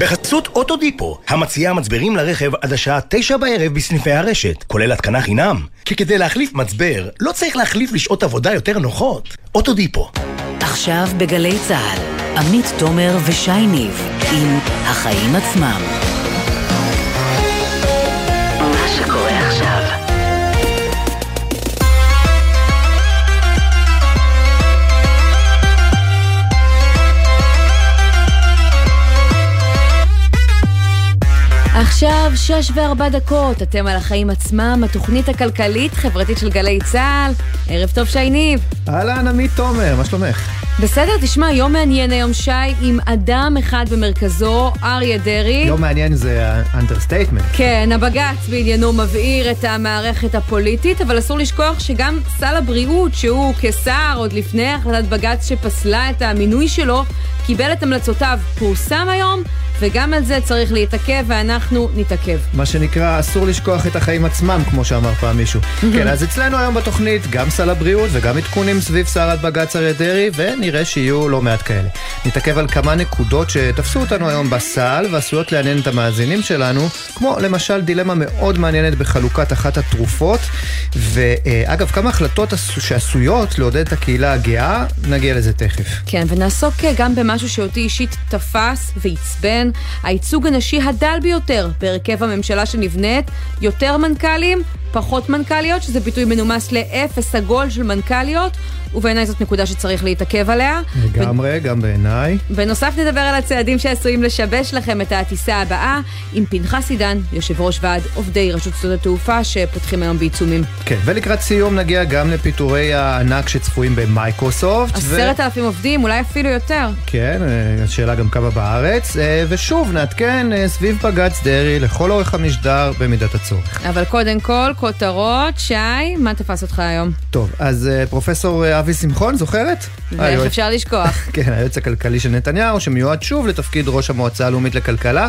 בחסות אוטודיפו, המציעה מצברים לרכב עד השעה תשע בערב בסניפי הרשת, כולל התקנה חינם. כי כדי להחליף מצבר, לא צריך להחליף לשעות עבודה יותר נוחות. אוטודיפו. עכשיו בגלי צה"ל, עמית תומר ושי ניב עם החיים עצמם. עכשיו שש וארבע דקות, אתם על החיים עצמם, התוכנית הכלכלית-חברתית של גלי צה"ל. ערב טוב שי ניב. אהלן, עמית תומר, מה שלומך? בסדר, תשמע, יום מעניין היום שי, עם אדם אחד במרכזו, אריה דרעי. יום מעניין זה understatement. כן, הבג"ץ בעניינו מבעיר את המערכת הפוליטית, אבל אסור לשכוח שגם שר הבריאות, שהוא כשר, עוד לפני החלטת בג"ץ שפסלה את המינוי שלו, קיבל את המלצותיו, פורסם היום. וגם על זה צריך להתעכב, ואנחנו נתעכב. מה שנקרא, אסור לשכוח את החיים עצמם, כמו שאמר פעם מישהו. כן, אז אצלנו היום בתוכנית גם סל הבריאות וגם עדכונים סביב סערת בג"ץ אריה דרעי, ונראה שיהיו לא מעט כאלה. נתעכב על כמה נקודות שתפסו אותנו היום בסל, ועשויות לעניין את המאזינים שלנו, כמו למשל דילמה מאוד מעניינת בחלוקת אחת התרופות, ואגב, כמה החלטות שעשויות לעודד את הקהילה הגאה, נגיע לזה תכף. כן, ונעסוק גם במשהו שאותי אישית תפס ועצבן. הייצוג הנשי הדל ביותר בהרכב הממשלה שנבנית, יותר מנכ"לים, פחות מנכ"ליות, שזה ביטוי מנומס לאפס עגול של מנכ"ליות, ובעיניי זאת נקודה שצריך להתעכב עליה. לגמרי, ו... גם בעיניי. בנוסף נדבר על הצעדים שעשויים לשבש לכם את הטיסה הבאה, עם פנחס עידן, יושב ראש ועד עובדי רשות שדות התעופה, שפותחים היום בעיצומים. כן, ולקראת סיום נגיע גם לפיטורי הענק שצפויים במייקרוסופט. עשרת ו... אלפים עובדים, אולי אפילו יותר. כן, אה, השאלה גם כמה בארץ. אה, ושוב, נעדכן אה, סביב בג"ץ דרעי לכל אורך המשדר במידת הצורך. אבל קודם כל, כותרות. שי, מה תפס אותך היום? טוב, אז פרופסור אבי שמחון, זוכרת? ואיך אפשר לשכוח. כן, היועץ הכלכלי של נתניהו, שמיועד שוב לתפקיד ראש המועצה הלאומית לכלכלה.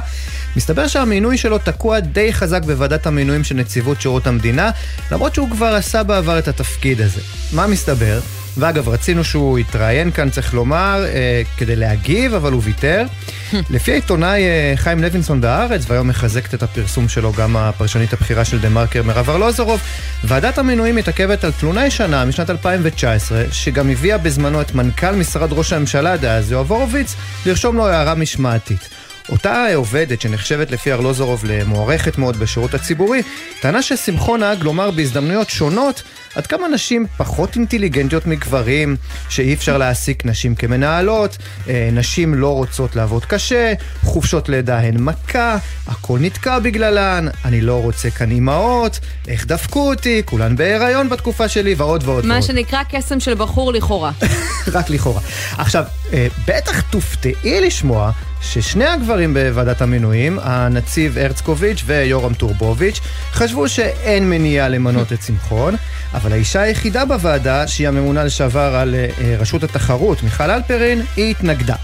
מסתבר שהמינוי שלו תקוע די חזק בוועדת המינויים של נציבות שירות המדינה, למרות שהוא כבר עשה בעבר את התפקיד הזה. מה מסתבר? ואגב, רצינו שהוא יתראיין כאן, צריך לומר, אה, כדי להגיב, אבל הוא ויתר. לפי העיתונאי אה, חיים לוינסון בהארץ, והיום מחזקת את הפרסום שלו גם הפרשנית הבכירה של דה מרקר מירב ארלוזורוב, ועדת המינויים מתעכבת על תלונה ישנה משנת 2019, שגם הביאה בזמנו את מנכ"ל משרד ראש הממשלה דאז, יואב הורוביץ, לרשום לו הערה משמעתית. אותה עובדת שנחשבת לפי ארלוזורוב למוערכת מאוד בשירות הציבורי, טענה ששמחון נהג לומר בהזדמנויות שונות עד כמה נשים פחות אינטליגנטיות מגברים, שאי אפשר להעסיק נשים כמנהלות, אה, נשים לא רוצות לעבוד קשה, חופשות לידה הן מכה, הכל נתקע בגללן, אני לא רוצה כאן אימהות, איך דפקו אותי, כולן בהיריון בתקופה שלי, ועוד ועוד מה ועוד. מה שנקרא קסם של בחור לכאורה. רק לכאורה. עכשיו, אה, בטח תופתעי לשמוע ששני הגברים בוועדת המינויים, הנציב הרצקוביץ' ויורם טורבוביץ', חשבו שאין מניעה למנות את שמחון, אבל האישה היחידה בוועדה, שהיא הממונה לשעבר על אה, רשות התחרות, מיכל אלפרין, היא התנגדה.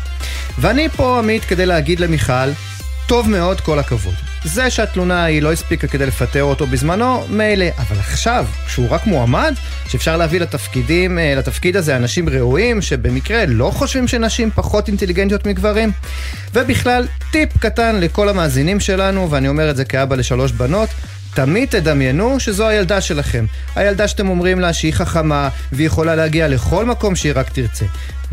ואני פה, עמית, כדי להגיד למיכל, טוב מאוד, כל הכבוד. זה שהתלונה היא לא הספיקה כדי לפטר אותו בזמנו, מילא. אבל עכשיו, כשהוא רק מועמד, שאפשר להביא לתפקידים, אה, לתפקיד הזה אנשים ראויים, שבמקרה לא חושבים שנשים פחות אינטליגנטיות מגברים. ובכלל, טיפ קטן לכל המאזינים שלנו, ואני אומר את זה כאבא לשלוש בנות, תמיד תדמיינו שזו הילדה שלכם. הילדה שאתם אומרים לה שהיא חכמה והיא יכולה להגיע לכל מקום שהיא רק תרצה.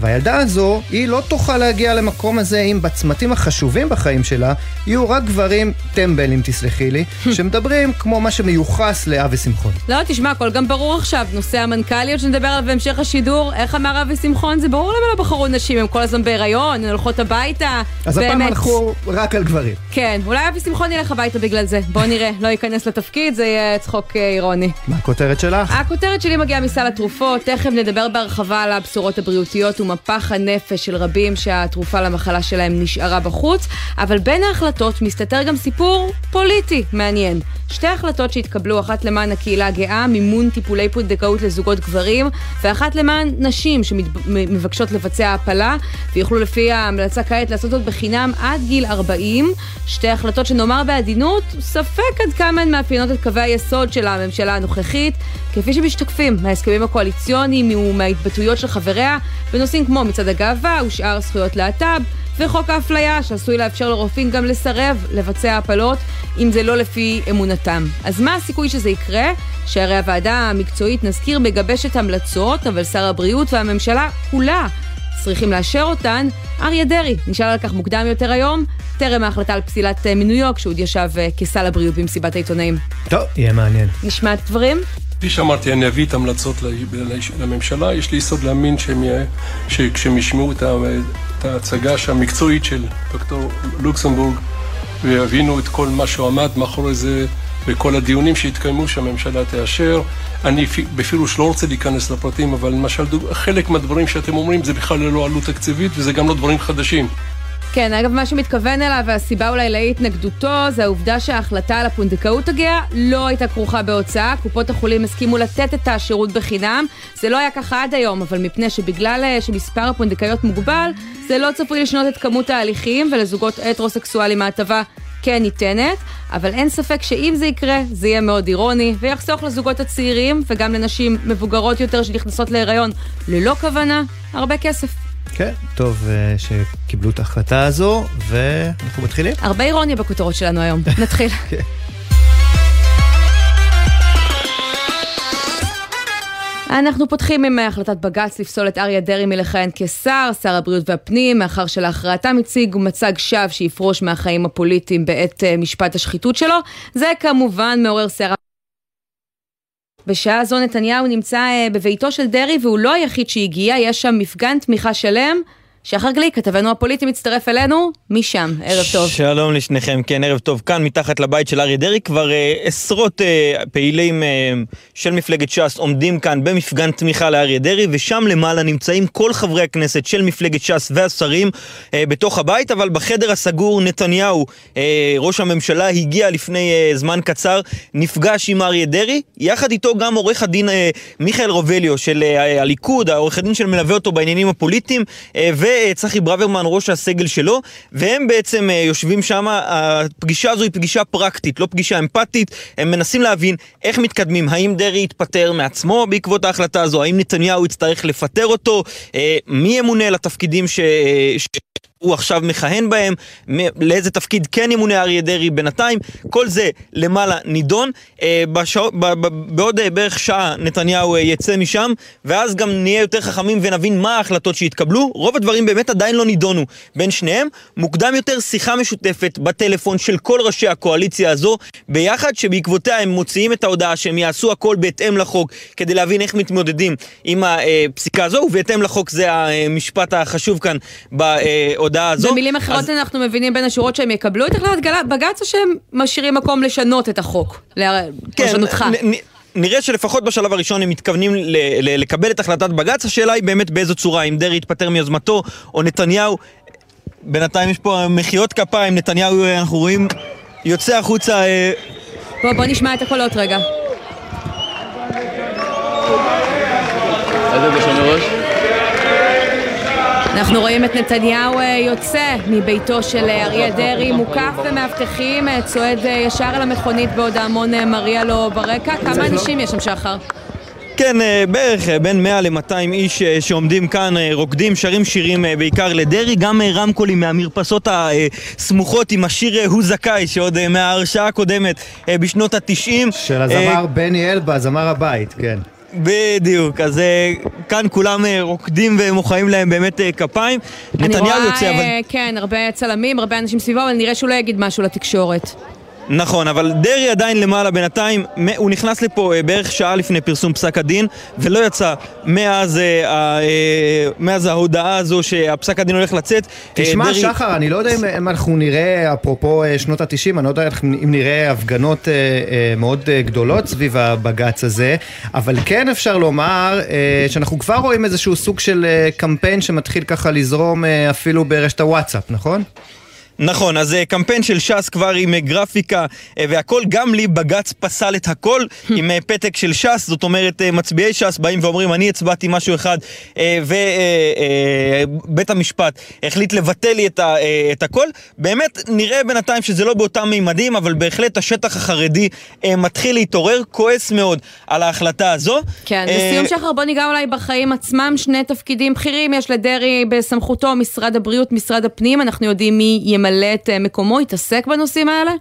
והילדה הזו, היא לא תוכל להגיע למקום הזה אם בצמתים החשובים בחיים שלה יהיו רק גברים טמבלים, תסלחי לי, שמדברים כמו מה שמיוחס לאבי שמחון. לא, תשמע, הכל גם ברור עכשיו. נושא המנכ"ליות שנדבר עליו בהמשך השידור, איך אמר אבי שמחון? זה ברור למה לא בחרו נשים, הם כל הזמן בהיריון, הן הולכות הביתה. אז באמת. הפעם הלכו רק על גברים. כן, אולי אבי שמחון ילך הביתה בגלל זה. בוא נראה, לא ייכנס לתפקיד, זה יהיה צחוק אה, אירוני. מה הכותרת שלך? הכותרת שלי מגיעה מסל התרופות, תכף נדבר בהרחבה על הבשורות הבריאותיות ומפח הנפש של רבים שהתרופה למחלה שלהם נשארה בחוץ, אבל בין ההחלטות מסתתר גם סיפור פוליטי מעניין. שתי החלטות שהתקבלו, אחת למען הקהילה הגאה, מימון טיפולי פונדקאות לזוגות גברים, ואחת למען נשים שמבקשות לבצע הפלה, ויוכלו לפי ההמלצה כעת לעשות זאת בחינם עד גיל 40. שתי החלטות שנאמר בעדינות, ספק עד כמה הן מאפיינות את קווי היסוד של הממשלה הנוכחית, כפי שמשתקפים מההסכמים הקואליציוניים ומההתבטאויות של חבריה בנושאים כמו מצעד הגאווה ושאר זכויות להט"ב. וחוק האפליה, שעשוי לאפשר לרופאים גם לסרב לבצע הפלות, אם זה לא לפי אמונתם. אז מה הסיכוי שזה יקרה? שהרי הוועדה המקצועית, נזכיר, מגבשת המלצות, אבל שר הבריאות והממשלה כולה צריכים לאשר אותן. אריה דרעי נשאל על כך מוקדם יותר היום, טרם ההחלטה על פסילת אה, מינויו, כשהוא עוד ישב אה, כסל הבריאות במסיבת העיתונאים. טוב, יהיה מעניין. נשמע את הדברים? כפי שאמרתי, אני אביא את ההמלצות לממשלה. יש לי יסוד להאמין שכשהם ישמעו את ההצגה המקצועית של דוקטור לוקסמבורג ויבינו את כל מה שהוא עמד מאחורי זה וכל הדיונים שהתקיימו שהממשלה תאשר. אני בפירוש לא רוצה להיכנס לפרטים, אבל למשל חלק מהדברים שאתם אומרים זה בכלל ללא עלות תקציבית וזה גם לא דברים חדשים. כן, אגב, מה שמתכוון אליו, והסיבה אולי להתנגדותו, זה העובדה שההחלטה על הפונדקאות הגאה לא הייתה כרוכה בהוצאה. קופות החולים הסכימו לתת את השירות בחינם. זה לא היה ככה עד היום, אבל מפני שבגלל אה, שמספר הפונדקאיות מוגבל, זה לא צפוי לשנות את כמות ההליכים, ולזוגות הטרוסקסואלים ההטבה כן ניתנת, אבל אין ספק שאם זה יקרה, זה יהיה מאוד אירוני, ויחסוך לזוגות הצעירים, וגם לנשים מבוגרות יותר שנכנסות להיריון ללא כוונה, הרבה כסף. כן, טוב אה, שקיבלו את ההחלטה הזו, ואנחנו מתחילים. הרבה אירוניה בכותרות שלנו היום. נתחיל. כן. אנחנו פותחים עם החלטת בג"ץ לפסול את אריה דרעי מלכהן כשר, שר הבריאות והפנים, מאחר שלהכרעתם הציג מצג שווא שיפרוש מהחיים הפוליטיים בעת אה, משפט השחיתות שלו. זה כמובן מעורר סערה. בשעה זו נתניהו נמצא אה, בביתו של דרעי והוא לא היחיד שהגיע, יש שם מפגן תמיכה שלם. שחר גליק, כתבנו הפוליטי, מצטרף אלינו משם. ערב טוב. שלום לשניכם, כן, ערב טוב. כאן, מתחת לבית של אריה דרעי, כבר אה, עשרות אה, פעילים אה, של מפלגת ש"ס עומדים כאן במפגן תמיכה לאריה דרעי, ושם למעלה נמצאים כל חברי הכנסת של מפלגת ש"ס והשרים אה, בתוך הבית, אבל בחדר הסגור נתניהו, אה, ראש הממשלה, הגיע לפני אה, זמן קצר, נפגש עם אריה דרעי, יחד איתו גם עורך הדין אה, מיכאל רובליו של אה, הליכוד, העורך הדין שמלווה אותו בעניינים הפוליטיים, אה, ו... וצחי ברוורמן, ראש הסגל שלו, והם בעצם אה, יושבים שם, הפגישה הזו היא פגישה פרקטית, לא פגישה אמפתית, הם מנסים להבין איך מתקדמים, האם דרעי יתפטר מעצמו בעקבות ההחלטה הזו, האם נתניהו יצטרך לפטר אותו, אה, מי ימונה לתפקידים ש... הוא עכשיו מכהן בהם, לאיזה תפקיד כן ימונה אריה דרעי בינתיים, כל זה למעלה נידון. אה, בשע, בעוד אה, בערך שעה נתניהו אה, יצא משם, ואז גם נהיה יותר חכמים ונבין מה ההחלטות שהתקבלו. רוב הדברים באמת עדיין לא נידונו בין שניהם. מוקדם יותר שיחה משותפת בטלפון של כל ראשי הקואליציה הזו ביחד, שבעקבותיה הם מוציאים את ההודעה שהם יעשו הכל בהתאם לחוק, כדי להבין איך מתמודדים עם הפסיקה הזו, ובהתאם לחוק זה המשפט החשוב כאן בהודעה. ההודעה הזו. במילים אחרות אז... אנחנו מבינים בין השורות שהם יקבלו את החלטת בג"ץ או שהם משאירים מקום לשנות את החוק? לפרשנותך. כן, נראה שלפחות בשלב הראשון הם מתכוונים ל- ל- לקבל את החלטת בג"ץ, השאלה היא באמת באיזו צורה, אם דרעי יתפטר מיוזמתו או נתניהו. בינתיים יש פה מחיאות כפיים, נתניהו, אנחנו רואים, יוצא החוצה... אה, בוא, בוא נשמע את הקולות רגע. איזה בשם ראש? אנחנו רואים את נתניהו אה, יוצא מביתו של אה, אריה דרעי, מוקף במאבטחים, אה, צועד ישר אל המכונית בעוד ההמון מריע לו ברקע. כמה אנשים יש שם, שחר? כן, בערך בין 100 ל-200 איש שעומדים כאן, רוקדים, שרים שירים בעיקר לדרעי, גם רמקולים מהמרפסות הסמוכות עם השיר "הוא זכאי", שעוד מההרשעה הקודמת בשנות ה-90. של הזמר בני אלבז, זמר הבית, כן. בדיוק, אז אה, כאן כולם אה, רוקדים ומוחאים להם באמת אה, כפיים. נתניהו יוצא, אבל... אני רואה, כן, הרבה צלמים, הרבה אנשים סביבו, אבל נראה שהוא לא יגיד משהו לתקשורת. נכון, אבל דרעי עדיין למעלה בינתיים, הוא נכנס לפה אה, בערך שעה לפני פרסום פסק הדין ולא יצא מאז, אה, אה, מאז ההודעה הזו שהפסק הדין הולך לצאת. תשמע דרעי... שחר, אני לא יודע אם אנחנו נראה, אפרופו שנות התשעים, אני לא יודע אם נראה הפגנות מאוד גדולות סביב הבג"ץ הזה, אבל כן אפשר לומר שאנחנו כבר רואים איזשהו סוג של קמפיין שמתחיל ככה לזרום אפילו ברשת הוואטסאפ, נכון? נכון, אז אה, קמפיין של ש"ס כבר עם אה, גרפיקה אה, והכל, גם לי בג"ץ פסל את הכל עם פתק של ש"ס, זאת אומרת מצביעי ש"ס באים ואומרים אני הצבעתי משהו אחד ובית המשפט החליט לבטל לי את, הכל. באמת נראה בינתיים שזה לא באותם מימדים, אבל בהחלט השטח החרדי מתחיל להתעורר, כועס מאוד על ההחלטה הזו. כן, לסיום שחר בוא ניגע אולי בחיים עצמם, שני תפקידים בכירים יש לדרעי בסמכותו, משרד הבריאות, משרד הפנים, אנחנו יודעים מי ימלא את אה, מקומו, יתעסק בנושאים האלה?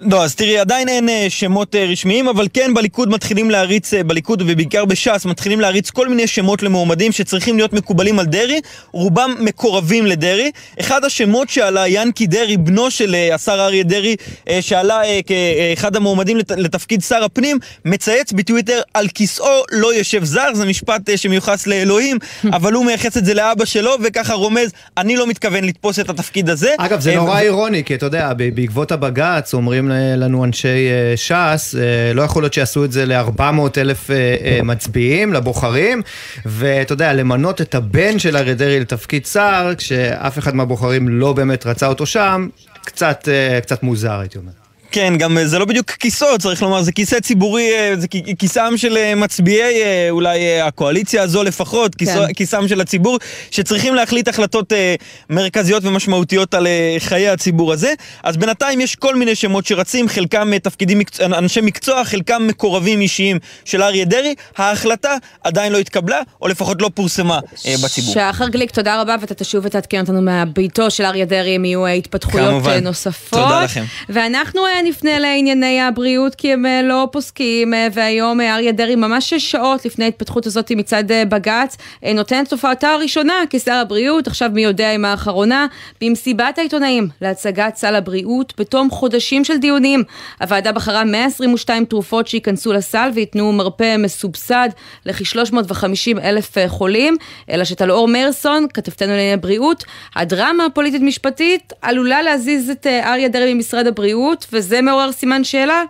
לא, אז תראי, עדיין אין אה, שמות אה, רשמיים, אבל כן בליכוד מתחילים להריץ, אה, בליכוד ובעיקר בש"ס, מתחילים להריץ כל מיני שמות למועמדים שצריכים להיות מקובלים על דרעי, רובם מקורבים לדרעי. אחד השמות שעלה, ינקי דרעי, בנו של השר אריה דרעי, שעלה כאחד המועמדים לת, לתפקיד שר הפנים, מצייץ בטוויטר, על כיסאו לא יושב זר, זה משפט שמיוחס לאלוהים, אבל הוא מייחס את זה לאבא שלו, וככה רומז, אני לא מתכוון לתפוס את התפקיד הזה. אגב, זה נורא אירוני, כי אתה יודע, בעקבות הבג"ץ אומרים לנו אנשי אה, ש"ס, אה, לא יכול להיות שיעשו את זה ל-400 אלף אה, מצביעים, לבוחרים, ואתה יודע, למנות את הבן של אריה דרעי לתפקיד שר, כשאף אחד מהבוחרים לא באמת רצה אותו שם, קצת, קצת מוזר, הייתי אומר. כן, גם אה, זה לא בדיוק כיסו, צריך לומר, זה כיסא ציבורי, אה, זה כיסם של אה, מצביעי אולי הקואליציה הזו לפחות, כיסו, כן. כיסם של הציבור, שצריכים להחליט החלטות אה, מרכזיות ומשמעותיות על אה, חיי הציבור הזה. אז בינתיים יש כל מיני שמות שרצים, חלקם אה, תפקידים, מקצוע, אנשי מקצוע, חלקם מקורבים אישיים של אריה דרעי. ההחלטה עדיין לא התקבלה, או לפחות לא פורסמה אה, בציבור. שחר גליק, תודה רבה, ואתה תשוב ותעדכן אותנו מהביתו של אריה דרעי אם יהיו התפתחויות כמובן. נוספות. תודה לכם. ואנחנו נפנה לענייני הבריאות, כי הם אה, לא פוסקים, אה, והיום אה, אריה דרעי, ממש שש שעות לפני ההתפתחות הזאת מצד בג"ץ, נותן את הופעתו הראשונה כשר הבריאות, עכשיו מי יודע אם האחרונה, במסיבת העיתונאים להצגת סל הבריאות בתום חודשים של דיונים. הוועדה בחרה 122 תרופות שייכנסו לסל וייתנו מרפא מסובסד לכ-350 אלף חולים, אלא שטלאור מאירסון, כתבתנו לענייני בריאות, הדרמה הפוליטית-משפטית עלולה להזיז את אריה דרעי ממשרד הבריאות, וזה מעורר סימן שאלה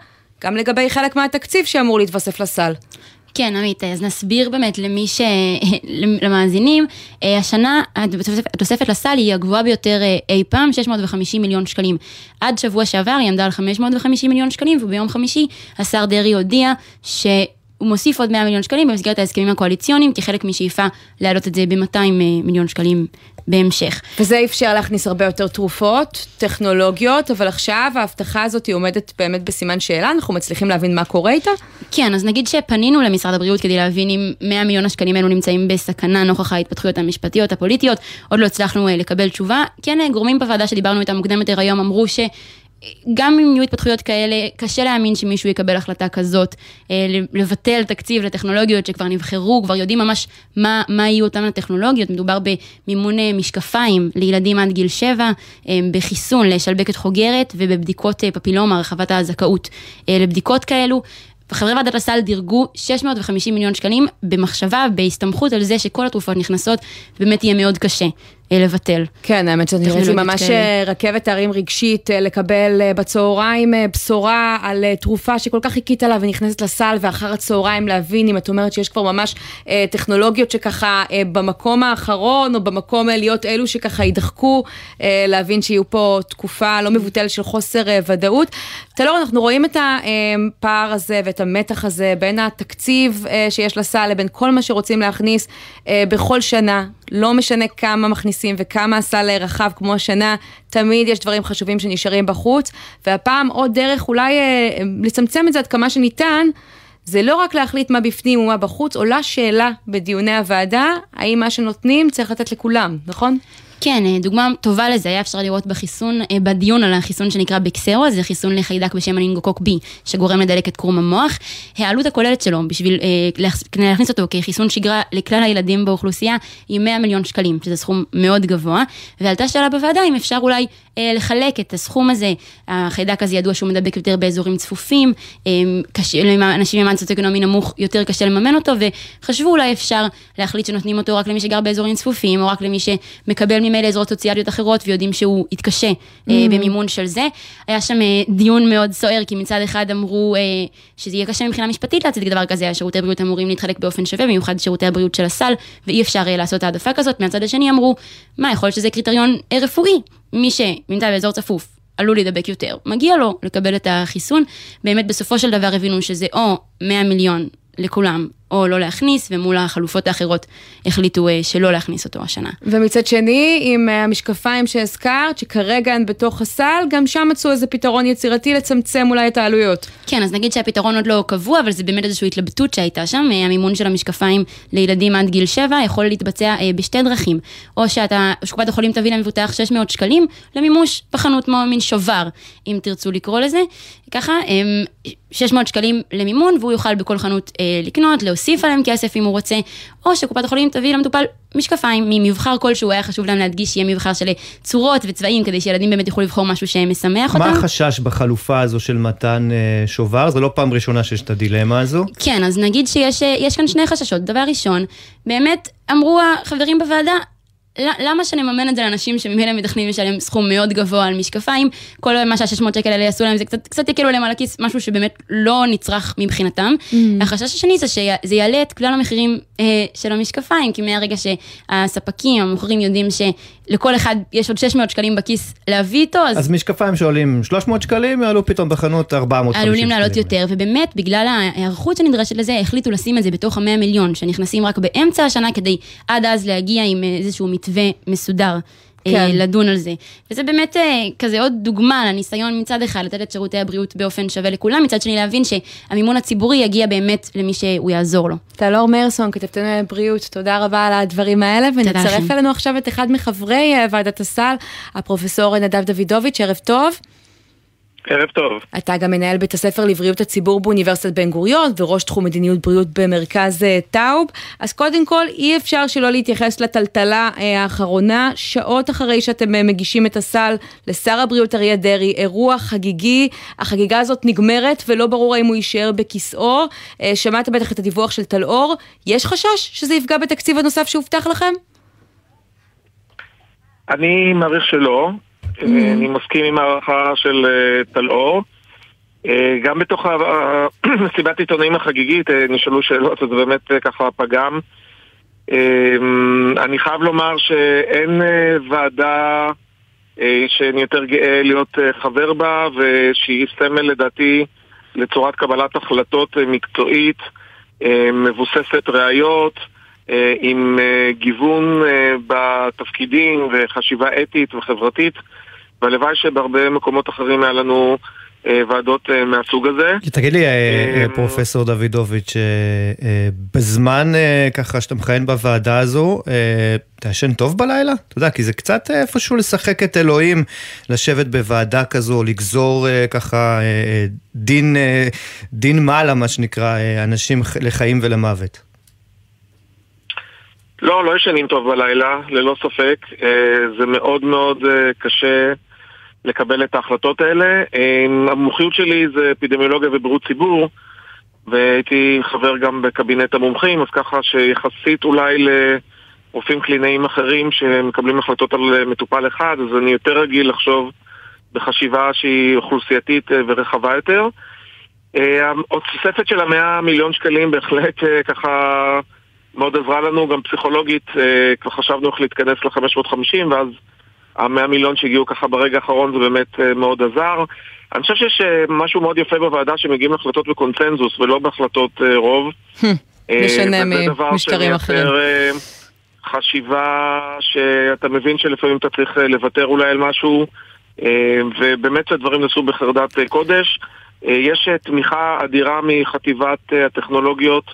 גם לגבי חלק מהתקציב שאמור להתווסף לסל. כן, עמית, אז נסביר באמת למי ש... למאזינים, אה, השנה התוספת לסל היא הגבוהה ביותר אה, אי פעם, 650 מיליון שקלים. עד שבוע שעבר היא עמדה על 550 מיליון שקלים, וביום חמישי השר דרעי הודיע ש... הוא מוסיף עוד 100 מיליון שקלים במסגרת ההסכמים הקואליציוניים, כחלק משאיפה להעלות את זה ב-200 מיליון שקלים בהמשך. וזה אפשר להכניס הרבה יותר תרופות, טכנולוגיות, אבל עכשיו ההבטחה הזאת היא עומדת באמת בסימן שאלה, אנחנו מצליחים להבין מה קורה איתה? כן, אז נגיד שפנינו למשרד הבריאות כדי להבין אם 100 מיליון השקלים האלו נמצאים בסכנה נוכח ההתפתחויות המשפטיות, הפוליטיות, עוד לא הצלחנו אה, לקבל תשובה. כן, אה, גורמים בוועדה שדיברנו איתם מוקדם יותר היום אמרו ש... גם אם יהיו התפתחויות כאלה, קשה להאמין שמישהו יקבל החלטה כזאת, אה, לבטל תקציב לטכנולוגיות שכבר נבחרו, כבר יודעים ממש מה, מה יהיו אותן הטכנולוגיות. מדובר במימון אה, משקפיים לילדים עד גיל 7, אה, בחיסון לשלבקת חוגרת ובבדיקות פפילומה, הרחבת הזכאות לבדיקות כאלו. וחברי ועדת הסל דירגו 650 מיליון שקלים במחשבה, בהסתמכות על זה שכל התרופות נכנסות, באמת יהיה מאוד קשה לבטל. כן, האמת לי טכנולוגיות ממש כאלה. אה, רכבת הרים רגשית אה, לקבל אה, בצהריים בשורה על תרופה שכל כך חיכית לה ונכנסת לסל, ואחר הצהריים להבין אם את אומרת שיש כבר ממש טכנולוגיות שככה במקום האחרון, או במקום להיות אלו שככה יידחקו, להבין שיהיו פה תקופה לא מבוטלת של חוסר ודאות. טלור, אנחנו רואים את הפער הזה ואת המתח הזה בין התקציב שיש לסל לבין כל מה שרוצים להכניס בכל שנה. לא משנה כמה מכניסים וכמה הסל רחב כמו השנה, תמיד יש דברים חשובים שנשארים בחוץ, והפעם עוד דרך אולי אה, לצמצם את זה עד כמה שניתן, זה לא רק להחליט מה בפנים ומה בחוץ, עולה שאלה בדיוני הוועדה, האם מה שנותנים צריך לתת לכולם, נכון? כן, אה, דוגמה טובה לזה היה אפשר לראות בחיסון, אה, בדיון על החיסון שנקרא בקסרו, זה חיסון לחיידק בשם הנינגוקוק B, שגורם לדלקת קרום המוח. העלות הכוללת שלו, בשביל אה, להכניס אותו כחיסון שגרה לכלל הילדים באוכלוסייה, היא 100 מיליון שקלים, שזה סכום מאוד גבוה, ועלתה שאלה בוועדה אם אפשר אולי לחלק את הסכום הזה. החיידק הזה ידוע שהוא מדבק יותר באזורים צפופים, קשה, לאנשים ממעמד סוציו-אקונומי נמוך יותר קשה לממן אותו, וחשבו אולי אפשר להחליט שנותנים אותו רק למי שגר באזורים צפופים, או רק למי שמקבל ממילא עזרות סוציאליות אחרות ויודעים שהוא יתקשה mm. במימון של זה. היה שם דיון מאוד סוער, כי מצד אחד אמרו שזה יהיה קשה מבחינה משפטית להציג דבר כזה, שירותי בריאות אמורים להתחלק באופן שווה, במיוחד שירותי הבריאות של הסל, ואי אפשר לעשות העדפה כזאת. מהצד השני אמרו, מה, יכול להיות שזה קריטריון רפואי, מי שנמצא באזור צפוף עלול להידבק יותר, מגיע לו לקבל את החיסון. באמת בסופו של דבר הבינו שזה או 100 מיליון לכולם, או לא להכניס, ומול החלופות האחרות החליטו אה, שלא להכניס אותו השנה. ומצד שני, עם אה, המשקפיים שהזכרת, שכרגע הן בתוך הסל, גם שם מצאו איזה פתרון יצירתי לצמצם אולי את העלויות. כן, אז נגיד שהפתרון עוד לא קבוע, אבל זה באמת איזושהי התלבטות שהייתה שם. אה, המימון של המשקפיים לילדים עד גיל 7 יכול להתבצע בשתי דרכים. או שאתה, שקופת החולים תביא למבוטח 600 שקלים למימוש בחנות כמו מין שובר, אם תרצו לקרוא לזה. ככה, 600 שקלים למימון, והוא יוכל בכל חנות לקנות, להוסיף עליהם כסף אם הוא רוצה, או שקופת החולים תביא למטופל משקפיים ממבחר כלשהו, היה חשוב להם להדגיש שיהיה מבחר של צורות וצבעים, כדי שילדים באמת יוכלו לבחור משהו שמשמח אותם. מה החשש בחלופה הזו של מתן אה, שובר? זו לא פעם ראשונה שיש את הדילמה הזו. כן, אז נגיד שיש אה, כאן שני חששות. דבר ראשון, באמת אמרו החברים בוועדה, למה שנממן את זה לאנשים שממילא מתכננים לשלם סכום מאוד גבוה על משקפיים, כל מה שה-600 שקל האלה יעשו להם, זה קצת, קצת יקלו להם על הכיס, משהו שבאמת לא נצרך מבחינתם. Mm. החשש השני זה שזה יעלה את כלל המחירים אה, של המשקפיים, כי מהרגע שהספקים, המוכרים יודעים שלכל אחד יש עוד 600 שקלים בכיס להביא איתו, אז... אז משקפיים שעולים 300 שקלים, יעלו פתאום בחנות 450 שקלים. עלולים לעלות יותר, ובאמת, בגלל ההיערכות שנדרשת לזה, החליטו לשים את זה בתוך ה-100 מיליון, שנכנסים רק באמצע השנה, כדי עד אז להגיע עם איזשהו מתווה מסודר. אה, כן. לדון על זה. וזה באמת אה, כזה עוד דוגמה לניסיון מצד אחד לתת את שירותי הבריאות באופן שווה לכולם, מצד שני להבין שהמימון הציבורי יגיע באמת למי שהוא יעזור לו. טלור מרסון, כתבתנו לבריאות, תודה רבה על הדברים האלה, ונצרף אלינו עכשיו את אחד מחברי אה, ועדת הסל, הפרופסור נדב דוידוביץ', ערב טוב. ערב טוב. אתה גם מנהל בית הספר לבריאות הציבור באוניברסיטת בן גוריון וראש תחום מדיניות בריאות במרכז אה, טאוב. אז קודם כל, אי אפשר שלא להתייחס לטלטלה אה, האחרונה, שעות אחרי שאתם אה, מגישים את הסל לשר הבריאות אריה דרעי, אירוע חגיגי. החגיגה הזאת נגמרת ולא ברור האם הוא יישאר בכיסאו. שמעת בטח את הדיווח של טלאור. יש חשש שזה יפגע בתקציב הנוסף שהובטח לכם? אני מעריך שלא. Mm. אני מסכים עם הערכה של אה, טלאור. אה, גם בתוך מסיבת עיתונאים החגיגית נשאלו שאלות, וזה באמת ככה פגם. אני חייב לומר שאין ועדה שאני יותר גאה להיות חבר בה, ושהיא סמל לדעתי לצורת קבלת החלטות מקצועית, מבוססת ראיות, עם גיוון בתפקידים וחשיבה אתית וחברתית. והלוואי שבהרבה מקומות אחרים היה לנו אה, ועדות אה, מהסוג הזה. תגיד לי, אה, פרופסור דוידוביץ', בזמן ככה שאתה מכהן בוועדה הזו, אתה ישן טוב בלילה? אתה יודע, כי זה קצת איפשהו לשחק את אלוהים, לשבת בוועדה כזו, לגזור ככה דין, דין מעלה, מה שנקרא, אנשים לחיים ולמוות. לא, לא ישנים טוב בלילה, ללא ספק. זה מאוד מאוד קשה. לקבל את ההחלטות האלה. אמ, המומחיות שלי זה אפידמיולוגיה ובריאות ציבור, והייתי חבר גם בקבינט המומחים, אז ככה שיחסית אולי לרופאים קלינאיים אחרים שמקבלים החלטות על מטופל אחד, אז אני יותר רגיל לחשוב בחשיבה שהיא אוכלוסייתית אה, ורחבה יותר. התוספת אה, של המאה מיליון שקלים בהחלט אה, ככה מאוד עזרה לנו, גם פסיכולוגית, כבר חשבנו איך להתכנס ל-550 ואז המאה מיליון שהגיעו ככה ברגע האחרון זה באמת אה, מאוד עזר. אני חושב שיש אה, משהו מאוד יפה בוועדה שמגיעים להחלטות בקונצנזוס ולא בהחלטות אה, רוב. משנה ממשטרים אחרים. חשיבה שאתה מבין שלפעמים אתה צריך לוותר אולי על משהו, ובאמת שהדברים נעשו בחרדת קודש. יש תמיכה אדירה מחטיבת הטכנולוגיות.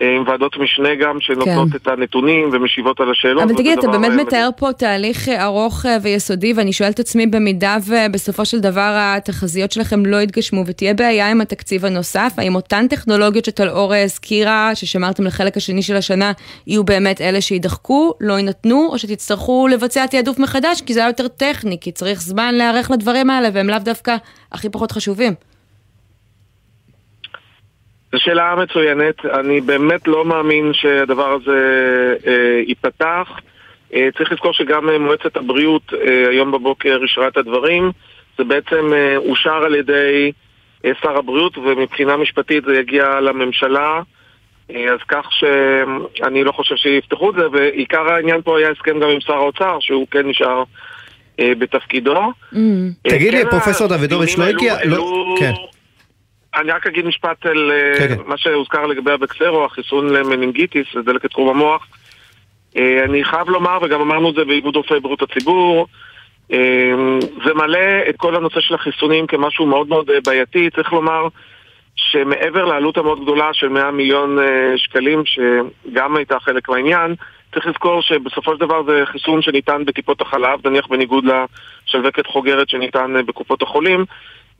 עם ועדות משנה גם, שנותנות כן. את הנתונים ומשיבות על השאלות. אבל תגיד, אתה באמת מתאר פה תהליך ארוך אה, ויסודי, ואני שואלת את עצמי, במידה ובסופו של דבר התחזיות שלכם לא יתגשמו, ותהיה בעיה עם התקציב הנוסף, האם אותן טכנולוגיות שטלאור הזכירה, ששמרתם לחלק השני של השנה, יהיו באמת אלה שידחקו, לא יינתנו, או שתצטרכו לבצע תעדוף מחדש, כי זה היה יותר טכני, כי צריך זמן להיערך לדברים האלה, והם לאו דווקא הכי פחות חשובים. זו שאלה מצוינת, אני באמת לא מאמין שהדבר הזה אה, ייפתח. אה, צריך לזכור שגם אה, מועצת הבריאות אה, היום בבוקר אישרה את הדברים. זה בעצם אושר על ידי שר הבריאות, ומבחינה משפטית זה יגיע לממשלה. אז כך שאני לא חושב שיפתחו את זה, ועיקר העניין פה היה הסכם גם עם שר האוצר, שהוא כן נשאר בתפקידו. Mm. תגיד לי, כן, פרופסור דוידוביץ', לא הגיע... לא- כן. אני רק אגיד משפט על כן, מה שהוזכר לגבי הבקסרו, החיסון למנינגיטיס, לדלקת תחום המוח. אה, אני חייב לומר, וגם אמרנו את זה באיגוד רופאי בריאות הציבור, אה, זה מלא את כל הנושא של החיסונים כמשהו מאוד מאוד אה, בעייתי. צריך לומר שמעבר לעלות המאוד גדולה של 100 מיליון שקלים, שגם הייתה חלק מהעניין, צריך לזכור שבסופו של דבר זה חיסון שניתן בטיפות החלב, נניח בניגוד לשלווקת חוגרת שניתן בקופות החולים,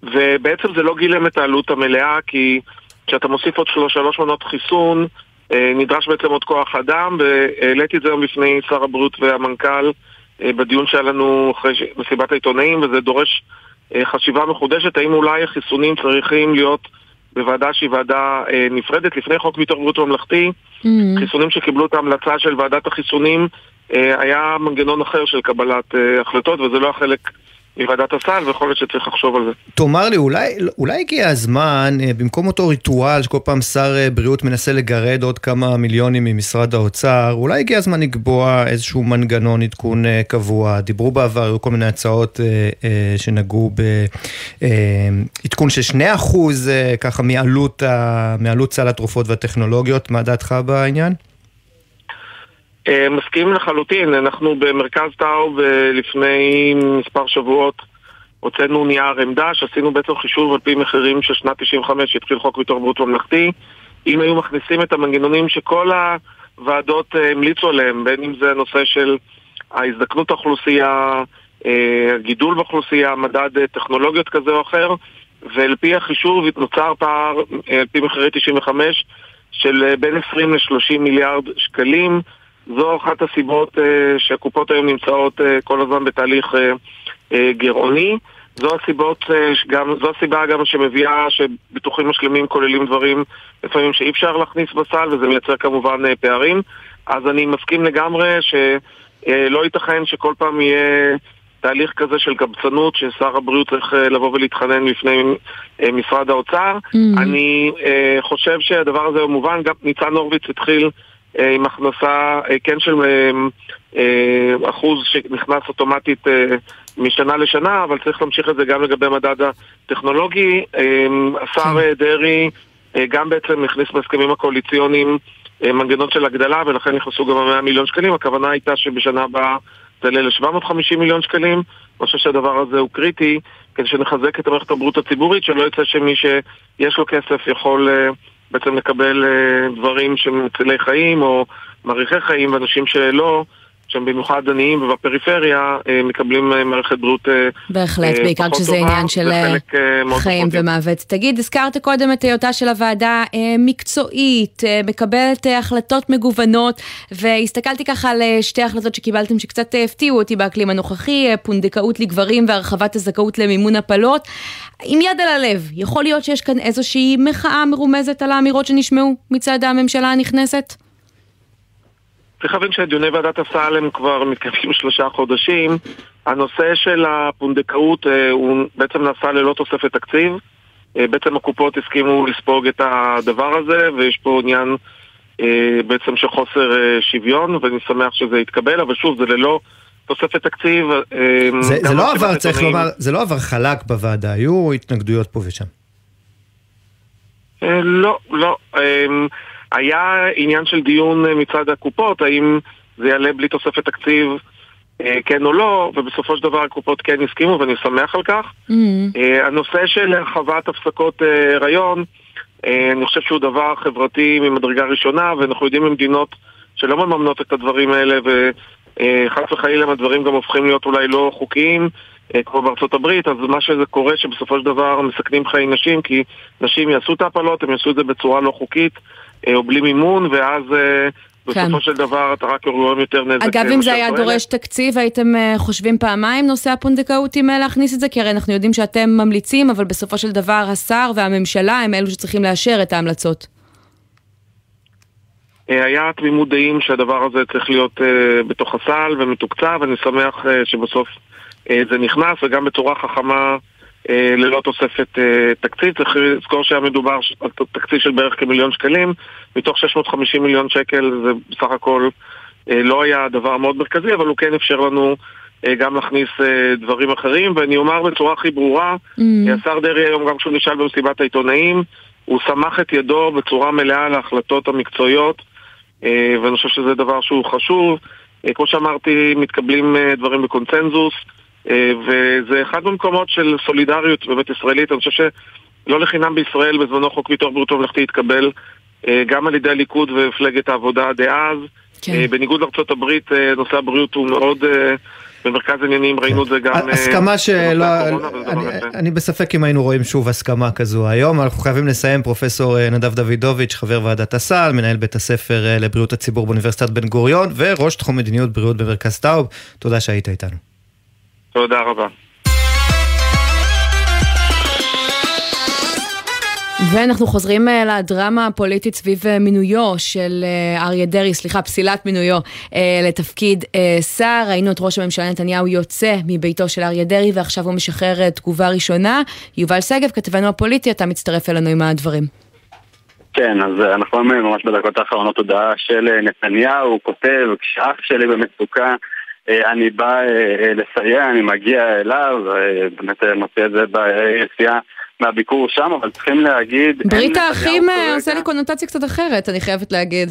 ובעצם זה לא גילם את העלות המלאה, כי כשאתה מוסיף עוד שלוש מנות חיסון, אה, נדרש בעצם עוד כוח אדם, והעליתי את זה היום בפני שר הבריאות והמנכ"ל אה, בדיון שהיה לנו אחרי מסיבת העיתונאים, וזה דורש אה, חשיבה מחודשת, האם אולי החיסונים צריכים להיות בוועדה שהיא ועדה נפרדת. לפני חוק ביטוח בריאות ממלכתי, mm-hmm. חיסונים שקיבלו את ההמלצה של ועדת החיסונים, היה מנגנון אחר של קבלת החלטות, וזה לא החלק מוועדת הסל, ויכול להיות שצריך לחשוב על זה. תאמר לי, אולי, אולי הגיע הזמן, אה, במקום אותו ריטואל שכל פעם שר אה, בריאות מנסה לגרד עוד כמה מיליונים ממשרד האוצר, אולי הגיע הזמן לקבוע איזשהו מנגנון עדכון אה, קבוע. דיברו בעבר, היו כל מיני הצעות שנגעו בעדכון של 2% ככה מעלות, מעלות סל התרופות והטכנולוגיות. מה דעתך בעניין? אה, מסכים לחלוטין, אנחנו במרכז טאו ולפני מספר שבועות הוצאנו נייר עמדה שעשינו בעצם חישוב על פי מחירים של שנת 95 שהתחיל חוק ביטוח בריאות ממלכתי. אם היו מכניסים את המנגנונים שכל הוועדות אה, המליצו עליהם בין אם זה הנושא של ההזדקנות האוכלוסייה, אה, הגידול באוכלוסייה, מדד טכנולוגיות כזה או אחר ועל פי החישוב נוצר פער על פי מחירי 95 של בין 20 ל-30 מיליארד שקלים זו אחת הסיבות uh, שהקופות היום נמצאות uh, כל הזמן בתהליך uh, גירעוני. זו הסיבות, uh, שגם, זו הסיבה גם שמביאה שביטוחים משלימים כוללים דברים לפעמים שאי אפשר להכניס בסל וזה מייצר כמובן uh, פערים. אז אני מסכים לגמרי שלא uh, ייתכן שכל פעם יהיה תהליך כזה של קבצנות ששר הבריאות צריך uh, לבוא ולהתחנן לפני uh, משרד האוצר. Mm-hmm. אני uh, חושב שהדבר הזה הוא מובן, גם ניצן הורוביץ התחיל עם הכנסה אה, כן של אה, אחוז שנכנס אוטומטית משנה לשנה, אבל צריך להמשיך את זה גם לגבי המדד הטכנולוגי. השר כן. דרעי גם בעצם הכניס בהסכמים הקואליציוניים מנגנון של הגדלה, ולכן נכנסו גם 100 מיליון שקלים. הכוונה הייתה שבשנה הבאה זה יעלה ל-750 מיליון שקלים. אני חושב שהדבר הזה הוא קריטי, כדי שנחזק את המערכת הבריאות הציבורית, שלא יצא שמי שיש לו כסף יכול... בעצם לקבל אה, דברים שהם מצילי חיים או מאריכי חיים, ואנשים שלא, שהם במיוחד עניים ובפריפריה, אה, מקבלים אה, מערכת בריאות בהחלט, בעיקר כשזה עניין של חיים ומוות. תגיד, הזכרת קודם את היותה של הוועדה מקצועית, מקבלת החלטות מגוונות, והסתכלתי ככה על שתי החלטות שקיבלתם שקצת הפתיעו אותי באקלים הנוכחי, פונדקאות לגברים והרחבת הזכאות למימון הפלות. עם יד על הלב, יכול להיות שיש כאן איזושהי מחאה מרומזת על האמירות שנשמעו מצד הממשלה הנכנסת? צריך להבין שדיוני ועדת הסל הם כבר מתקיימים שלושה חודשים. הנושא של הפונדקאות אה, הוא בעצם נעשה ללא תוספת תקציב. אה, בעצם הקופות הסכימו לספוג את הדבר הזה, ויש פה עניין אה, בעצם של חוסר שוויון, ואני שמח שזה יתקבל, אבל שוב, זה ללא תוספת תקציב. זה, זה לא עבר, צריך לומר, זה לא עבר חלק בוועדה, היו התנגדויות פה ושם. לא, לא. היה עניין של דיון אה, מצד הקופות, האם זה יעלה בלי תוספת תקציב אה, כן או לא, ובסופו של דבר הקופות כן הסכימו ואני שמח על כך. Mm-hmm. הנושא של הרחבת הפסקות הריון, אני חושב שהוא דבר חברתי ממדרגה ראשונה, ואנחנו יודעים ממדינות שלא מממנות את הדברים האלה, וחס וחלילה הדברים גם הופכים להיות אולי לא חוקיים, כמו בארצות הברית, אז מה שזה קורה שבסופו של דבר מסכנים חיי נשים, כי נשים יעשו את ההפלות, הם יעשו את זה בצורה לא חוקית. אה, או בלי מימון, ואז אה, כן. בסופו של דבר אתה רק גורם יותר נזק. אגב, אם זה היה דורש תקציב, הייתם אה, חושבים פעמיים נושא הפונדקאות עם להכניס את זה? כי הרי אנחנו יודעים שאתם ממליצים, אבל בסופו של דבר השר והממשלה הם אלו שצריכים לאשר את ההמלצות. היה תמימות דעים שהדבר הזה צריך להיות בתוך הסל ומתוקצב, אני שמח שבסוף זה נכנס וגם בצורה חכמה ללא תוספת תקציב. צריך לזכור שהיה מדובר על תקציב של בערך כמיליון שקלים, מתוך 650 מיליון שקל זה בסך הכל לא היה דבר מאוד מרכזי, אבל הוא כן אפשר לנו אה, גם להכניס אה, דברים אחרים, ואני אומר בצורה הכי ברורה, mm. השר דרעי היום, גם כשהוא נשאל במסיבת העיתונאים, הוא סמך את ידו בצורה מלאה על ההחלטות המקצועיות, אה, ואני חושב שזה דבר שהוא חשוב. כמו שאמרתי, מתקבלים דברים בקונצנזוס, וזה אחד מהמקומות של סולידריות באמת ישראלית. אני חושב שלא לחינם בישראל בזמנו חוק ביטוח בריאות ממלכתי התקבל גם על ידי הליכוד ומפלגת העבודה דאז. כן. בניגוד לארה"ב, נושא הבריאות הוא מאוד במרכז העניינים ראינו את זה גם... אה, הסכמה שלא... אני בספק אם היינו רואים שוב הסכמה כזו היום. אנחנו חייבים לסיים. פרופסור אה, נדב דוידוביץ', חבר ועדת הסל, מנהל בית הספר אה, לבריאות הציבור באוניברסיטת בן גוריון, וראש תחום מדיניות בריאות במרכז טאוב. תודה שהיית איתנו. תודה רבה. ואנחנו חוזרים אה, לדרמה הפוליטית סביב אה, מינויו של אה, אריה דרעי, סליחה, פסילת מינויו לתפקיד שר. ראינו את ראש הממשלה נתניהו יוצא מביתו של אריה דרעי ועכשיו הוא משחרר תגובה ראשונה. יובל שגב, כתבנו הפוליטי, אתה מצטרף אלינו עם הדברים. כן, אז אנחנו רואים ממש בדקות האחרונות הודעה של נתניהו, הוא כותב, כשאח שלי במצוקה, אני בא לסייע, אני מגיע אליו, באמת מוצא את זה ביציאה. מהביקור שם, אבל צריכים להגיד... ברית האחים אה, עושה לי קונוטציה קצת אחרת, אני חייבת להגיד.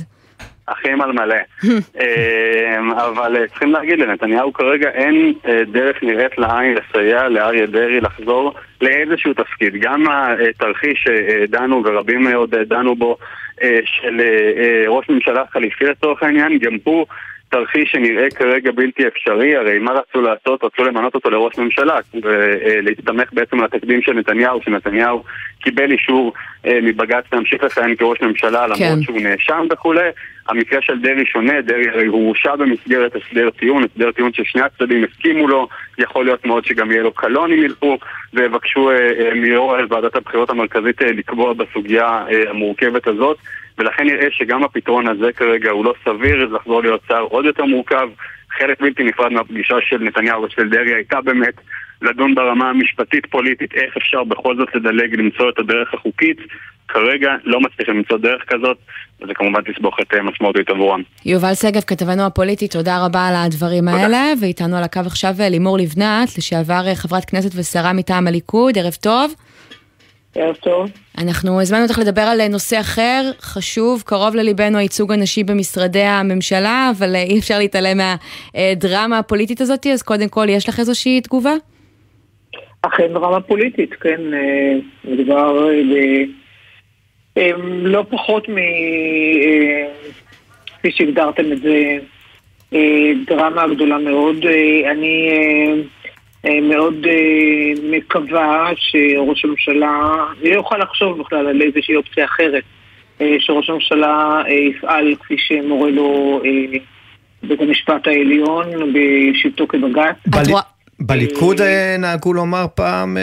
אחים על מלא. אמ, אבל אה, צריכים להגיד, לנתניהו כרגע אין אה, דרך נראית לעין לסייע לאריה דרעי לחזור לאיזשהו תפקיד. גם התרחיש שדנו ורבים מאוד דנו בו של ראש ממשלה חליפי לצורך העניין, גם הוא תרחיש שנראה כרגע בלתי אפשרי, הרי מה רצו לעשות? רצו למנות אותו לראש ממשלה ולהסתמך בעצם על התקדים של נתניהו, שנתניהו קיבל אישור אה, מבג"ץ להמשיך לכהן כראש ממשלה למרות כן. שהוא נאשם וכולי. המקרה של דרעי שונה, דרעי הרי הוא הורשע במסגרת הסדר טיעון, הסדר טיעון ששני הצדדים הסכימו לו, יכול להיות מאוד שגם יהיה לו קלון אם ילכו ויבקשו אה, אה, מיו"ר ועדת הבחירות המרכזית אה, לקבוע בסוגיה אה, המורכבת הזאת. ולכן נראה שגם הפתרון הזה כרגע הוא לא סביר, לחזור להיות שר עוד יותר מורכב. חלק בלתי נפרד מהפגישה של נתניהו ושל דרעי הייתה באמת לדון ברמה המשפטית-פוליטית איך אפשר בכל זאת לדלג, למצוא את הדרך החוקית. כרגע לא מצליחים למצוא דרך כזאת, וזה כמובן תסבוכת אה, משמעותית עבורם. יובל שגב, כתבנו הפוליטי, תודה רבה על הדברים תודה. האלה, ואיתנו על הקו עכשיו אה, לימור לבנת, לשעבר אה, חברת כנסת ושרה מטעם הליכוד, ערב טוב. ערב טוב. אנחנו הזמנו אותך לדבר על נושא אחר, חשוב, קרוב לליבנו הייצוג הנשי במשרדי הממשלה, אבל אי אפשר להתעלם מהדרמה הפוליטית הזאת, אז קודם כל, יש לך איזושהי תגובה? אכן דרמה פוליטית, כן, מדובר ב... לא פחות מ... כפי שהגדרתם את זה, דרמה גדולה מאוד. אני אה, מאוד אה, מקווה שראש הממשלה לא יוכל לחשוב בכלל על איזושהי אופציה אחרת, אה, שראש הממשלה יפעל כפי שמורה לו בית המשפט העליון בשבתו כבג"ץ. בליכוד נהגו לומר פעם,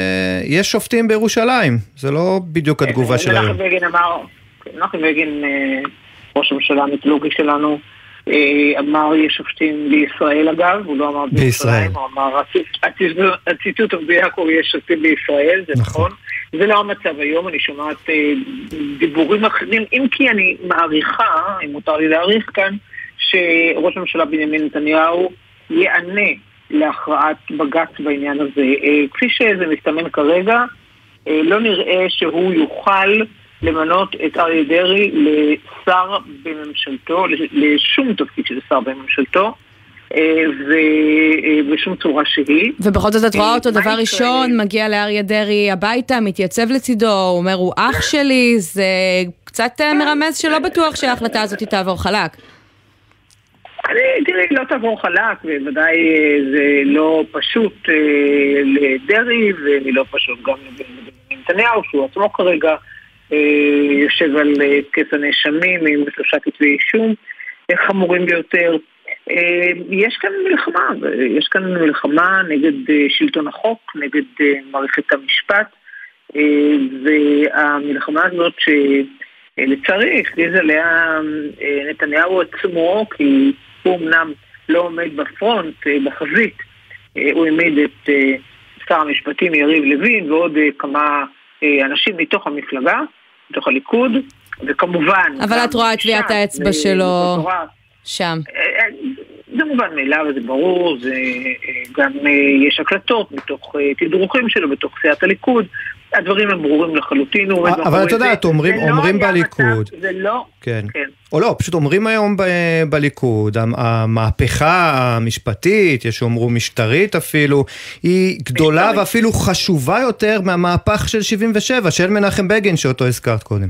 יש שופטים בירושלים, זה לא בדיוק התגובה של היום. מנחם בגין אמר, מנחם בגין, ראש הממשלה המיתולוגי שלנו, אה, אמר יש שופטים בישראל אגב, הוא לא אמר בישראל, הוא אמר הציטוט המדויק הוא יש שופטים בישראל, זה נכון. נכון. זה לא המצב היום, אני שומעת אה, דיבורים אחרים, אם כי אני מעריכה, אם מותר לי להעריך כאן, שראש הממשלה בנימין נתניהו יענה להכרעת בג"ץ בעניין הזה. אה, כפי שזה מסתמן כרגע, לא נראה שהוא יוכל למנות את אריה דרעי לשר בממשלתו, לשום תפקיד של שר בממשלתו. אה, ובשום אה, צורה שהיא. ובכל זאת את רואה אותו אה, דבר ראשון, מגיע לאריה דרי הביתה, מתייצב לצידו, הוא אומר הוא אח שלי, זה קצת מרמז שלא בטוח שההחלטה הזאת תעבור חלק. אני, תראי, לא תעבור חלק, ובוודאי זה לא פשוט לדרעי, ולא פשוט גם לנתניהו, שהוא עצמו כרגע אה, יושב על אה, כס הנאשמים עם שלושה כתבי אישום חמורים ביותר. אה, יש כאן מלחמה, יש כאן מלחמה נגד שלטון החוק, נגד מערכת המשפט, והמלחמה הזאת לצערי הכריז עליה נתניהו עצמו, כי הוא אמנם לא עומד בפרונט, בחזית, הוא העמיד את שר המשפטים יריב לוין ועוד כמה אנשים מתוך המפלגה, מתוך הליכוד, וכמובן... אבל את רואה את טביעת האצבע שלו שם. זה מובן מאליו, זה ברור, זה גם יש הקלטות מתוך תדרוכים שלו בתוך סיעת הליכוד. הדברים הם ברורים לחלוטין. אבל את יודעת, אומרים, לא אומרים בליכוד. זה לא, כן. כן. או לא, פשוט אומרים היום ב, בליכוד, המהפכה המשפטית, יש שאומרו משטרית אפילו, היא גדולה משטרית. ואפילו חשובה יותר מהמהפך של 77, של מנחם בגין שאותו הזכרת קודם.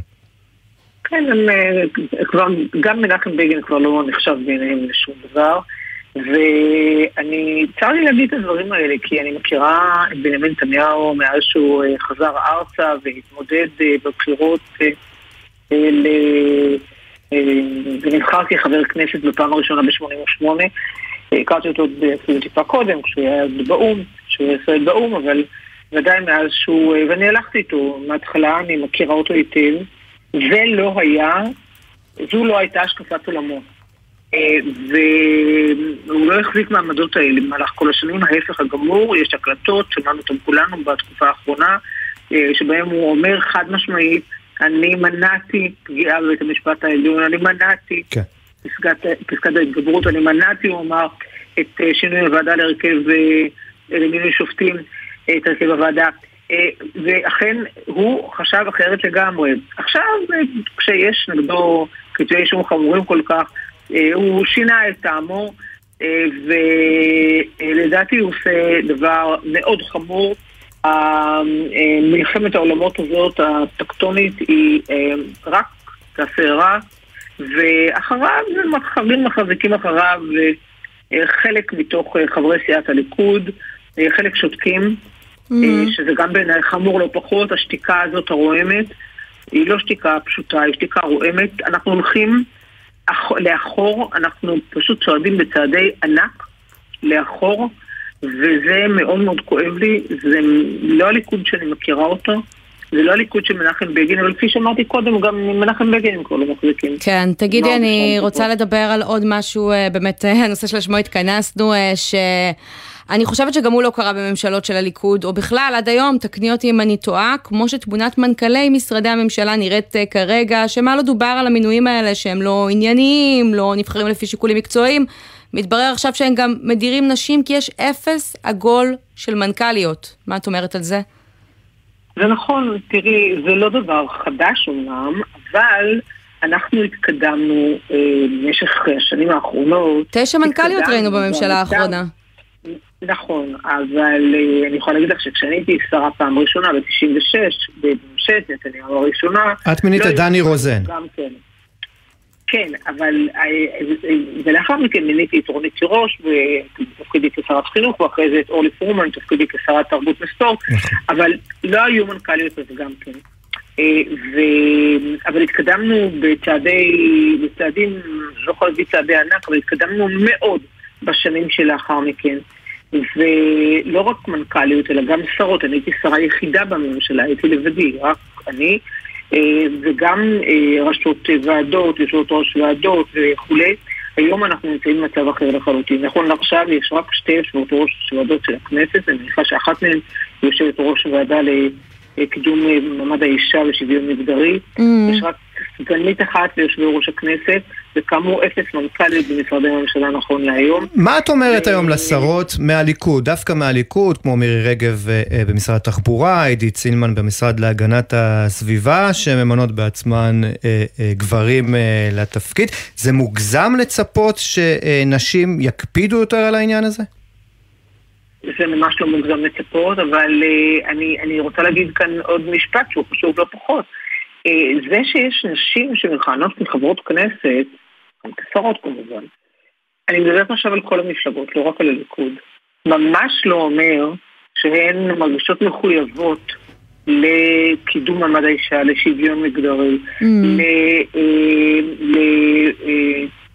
כן, הם, כבר, גם מנחם בגין כבר לא נחשב בעיניהם לשום דבר. ואני, צר לי להגיד את הדברים האלה, כי אני מכירה את בנימין נתניהו מאז שהוא אה, חזר ארצה והתמודד אה, בבחירות אה, ונבחר כחבר כנסת בפעם הראשונה ב-88. הכרתי אותו אפילו טיפה קודם, כשהוא היה באו"ם, כשהוא היה ישראל באו"ם, אבל ודאי מאז שהוא, ואני הלכתי איתו מההתחלה, אני מכירה אותו היטב. זה לא היה, זו לא הייתה השקפת עולמו. אה, והוא לא החזיק מעמדות האלה במהלך כל השנים, ההפך הגמור, יש הקלטות, שמענו אותם כולנו בתקופה האחרונה, אה, שבהם הוא אומר חד משמעית, אני מנעתי פגיעה בבית המשפט העליון, אני מנעתי כן. פסקת, פסקת ההתגברות, אני מנעתי, הוא אמר, את אה, שינוי הוועדה להרכב למינוי שופטים, את הרכב הוועדה. ואכן הוא חשב אחרת לגמרי. עכשיו, כשיש נגדו כתבי אישום חמורים כל כך, הוא שינה את טעמו, אה, ולדעתי הוא עושה דבר מאוד חמור. מלחמת העולמות הזאת, הטקטונית, היא אה, רק תעשה רע, ואחריו מתחרים מחזיקים אחריו חלק מתוך חברי סיעת הליכוד, חלק שותקים, mm-hmm. שזה גם בעיניי חמור לא פחות, השתיקה הזאת הרועמת, היא לא שתיקה פשוטה, היא שתיקה רועמת. אנחנו הולכים לאחור, אנחנו פשוט צועדים בצעדי ענק לאחור, וזה מאוד מאוד כואב לי, זה לא הליכוד שאני מכירה אותו. זה לא הליכוד של מנחם בגין, אבל כפי שאמרתי קודם, גם מנחם בגין הם כבר לא מחזיקים. כן, תגידי, אני רוצה לדבר על עוד משהו, אה, באמת, אה, הנושא שלשמו התכנסנו, אה, ש... אני חושבת שגם הוא לא קרה בממשלות של הליכוד, או בכלל, עד היום, תקני אותי אם אני טועה, כמו שתמונת מנכ"לי משרדי הממשלה נראית כרגע, שמה לא דובר על המינויים האלה שהם לא ענייניים, לא נבחרים לפי שיקולים מקצועיים, מתברר עכשיו שהם גם מדירים נשים כי יש אפס עגול של מנכ"ליות. מה את אומרת על זה? זה נכון, תראי, זה לא דבר חדש אומנם, אבל אנחנו התקדמנו אה, במשך השנים האחרונות. תשע מנכ"ליות ראינו בממשלה האחרונה. נכון, אבל אה, אני יכולה להגיד לך שכשאני הייתי שרה פעם ראשונה, ב-96, בממשלת נתניהו הראשונה... את מינית לא את דני רוזן. גם כן. כן, אבל... אה, אה, ולאחר מכן מיניתי את רונית תירוש, בתפקידי כשרת חינוך, ואחרי זה את אורלי פרומן, בתפקידי כשרת תרבות וספורט, נכון. אבל לא היו מנכ"ליות אז גם כן. ו... אבל התקדמנו בצעדי, בצעדים, לא יכול להגיד צעדי ענק, אבל התקדמנו מאוד בשנים שלאחר מכן. ולא רק מנכ"ליות, אלא גם שרות. אני הייתי שרה יחידה בממשלה, הייתי לבדי, רק אני, אה, וגם אה, ראשות ועדות, יושבות ראש ועדות וכולי. היום אנחנו נמצאים במצב אחר לחלוטין. נכון לעכשיו יש רק שתי יושבות ראש ועדות של הכנסת, אני מניחה שאחת מהן יושבת ראש ועדה לקידום אה, מעמד האישה ושוויון מגדרי. Mm-hmm. יש רק סגנית אחת ליושבי ראש הכנסת, וכאמור אפס מנכ"ליות במשרדי הממשלה נכון להיום. מה את אומרת היום לשרות מהליכוד, דווקא מהליכוד, כמו מירי רגב אה, אה, במשרד התחבורה, עידית סילמן במשרד להגנת הסביבה, שממנות בעצמן אה, גברים לתפקיד. זה מוגזם לצפות שנשים יקפידו יותר על העניין הזה? זה ממש לא מוגזם לצפות, אבל אני, אני רוצה להגיד כאן עוד משפט שהוא חשוב לא פחות. זה שיש נשים שמכהנות כחברות כנסת, כשרות כמובן, אני מדברת עכשיו על כל המפלגות, לא רק על הליכוד, ממש לא אומר שהן מרגישות מחויבות לקידום מעמד האישה, לשוויון מגדרי, mm.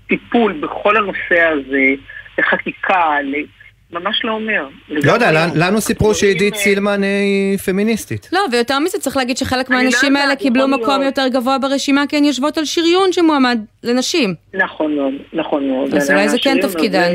לטיפול אה, בכל הנושא הזה, לחקיקה, ממש לא אומר. לא יודע, לנו סיפרו שעידית אה, סילמן היא פמיניסטית. לא, ויותר מזה צריך להגיד שחלק מהנשים לא האלה קיבלו מקום יותר גבוה ברשימה כי הן יושבות על שריון שמועמד לנשים. נכון מאוד, נכון מאוד. אז אולי זה כן תפקידן.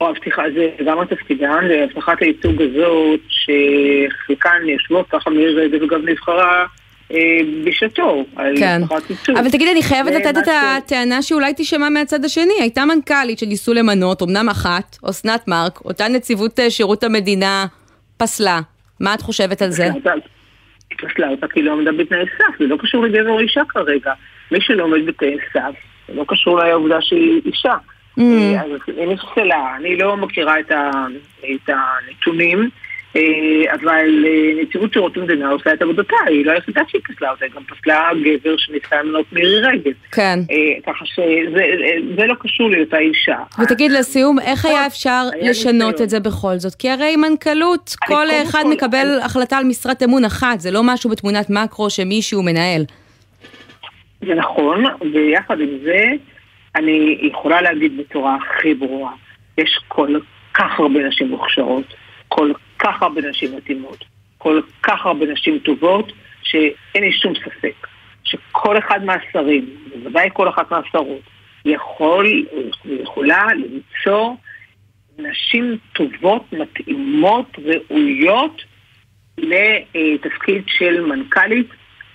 או הבטיחה, זה גם התפקידן, והבטחת הייצוג הזאת, שחלקן יושבות, ככה מירי רגב גם נבחרה אה, בשעתו, כן. אבל תגידי, אני חייבת לתת את הטענה שאולי תישמע מהצד השני. הייתה מנכ"לית שניסו למנות, אמנם אחת, אסנת מארק, אותה נציבות אה, שירות המדינה פסלה. מה את חושבת על זה? פסלה אותה כי לא עמדה בתנאי סף, זה לא קשור לגבר או אישה כרגע. מי שלא עומד בתנאי סף, זה לא קשור לעובדה שהיא אישה. Mm. אה, אז היא נפסלה, אני לא מכירה את הנתונים. אה, אבל אה, נציבות שירות המדינה עושה את עבודתה, היא לא היחידה שהיא פסלה אותה, היא גם פסלה גבר שניסה למנות מירי רגב. כן. אה, ככה שזה לא קשור להיותה אישה. ותגיד לסיום, איך היה אפשר לשנות את זה בכל זאת? כי הרי מנכ"לות, כל אחד מקבל החלטה על משרת אמון אחת, זה לא משהו בתמונת מקרו שמישהו מנהל. זה נכון, ויחד עם זה, אני יכולה להגיד בצורה הכי ברורה, יש כל כך הרבה נשים מוכשרות, כל כך הרבה נשים מתאימות, כל כך הרבה נשים טובות, שאין לי שום ספק שכל אחד מהשרים, בוודאי כל אחת מהשרות, יכול, יכולה למצוא נשים טובות, מתאימות, ראויות לתפקיד של מנכ"לית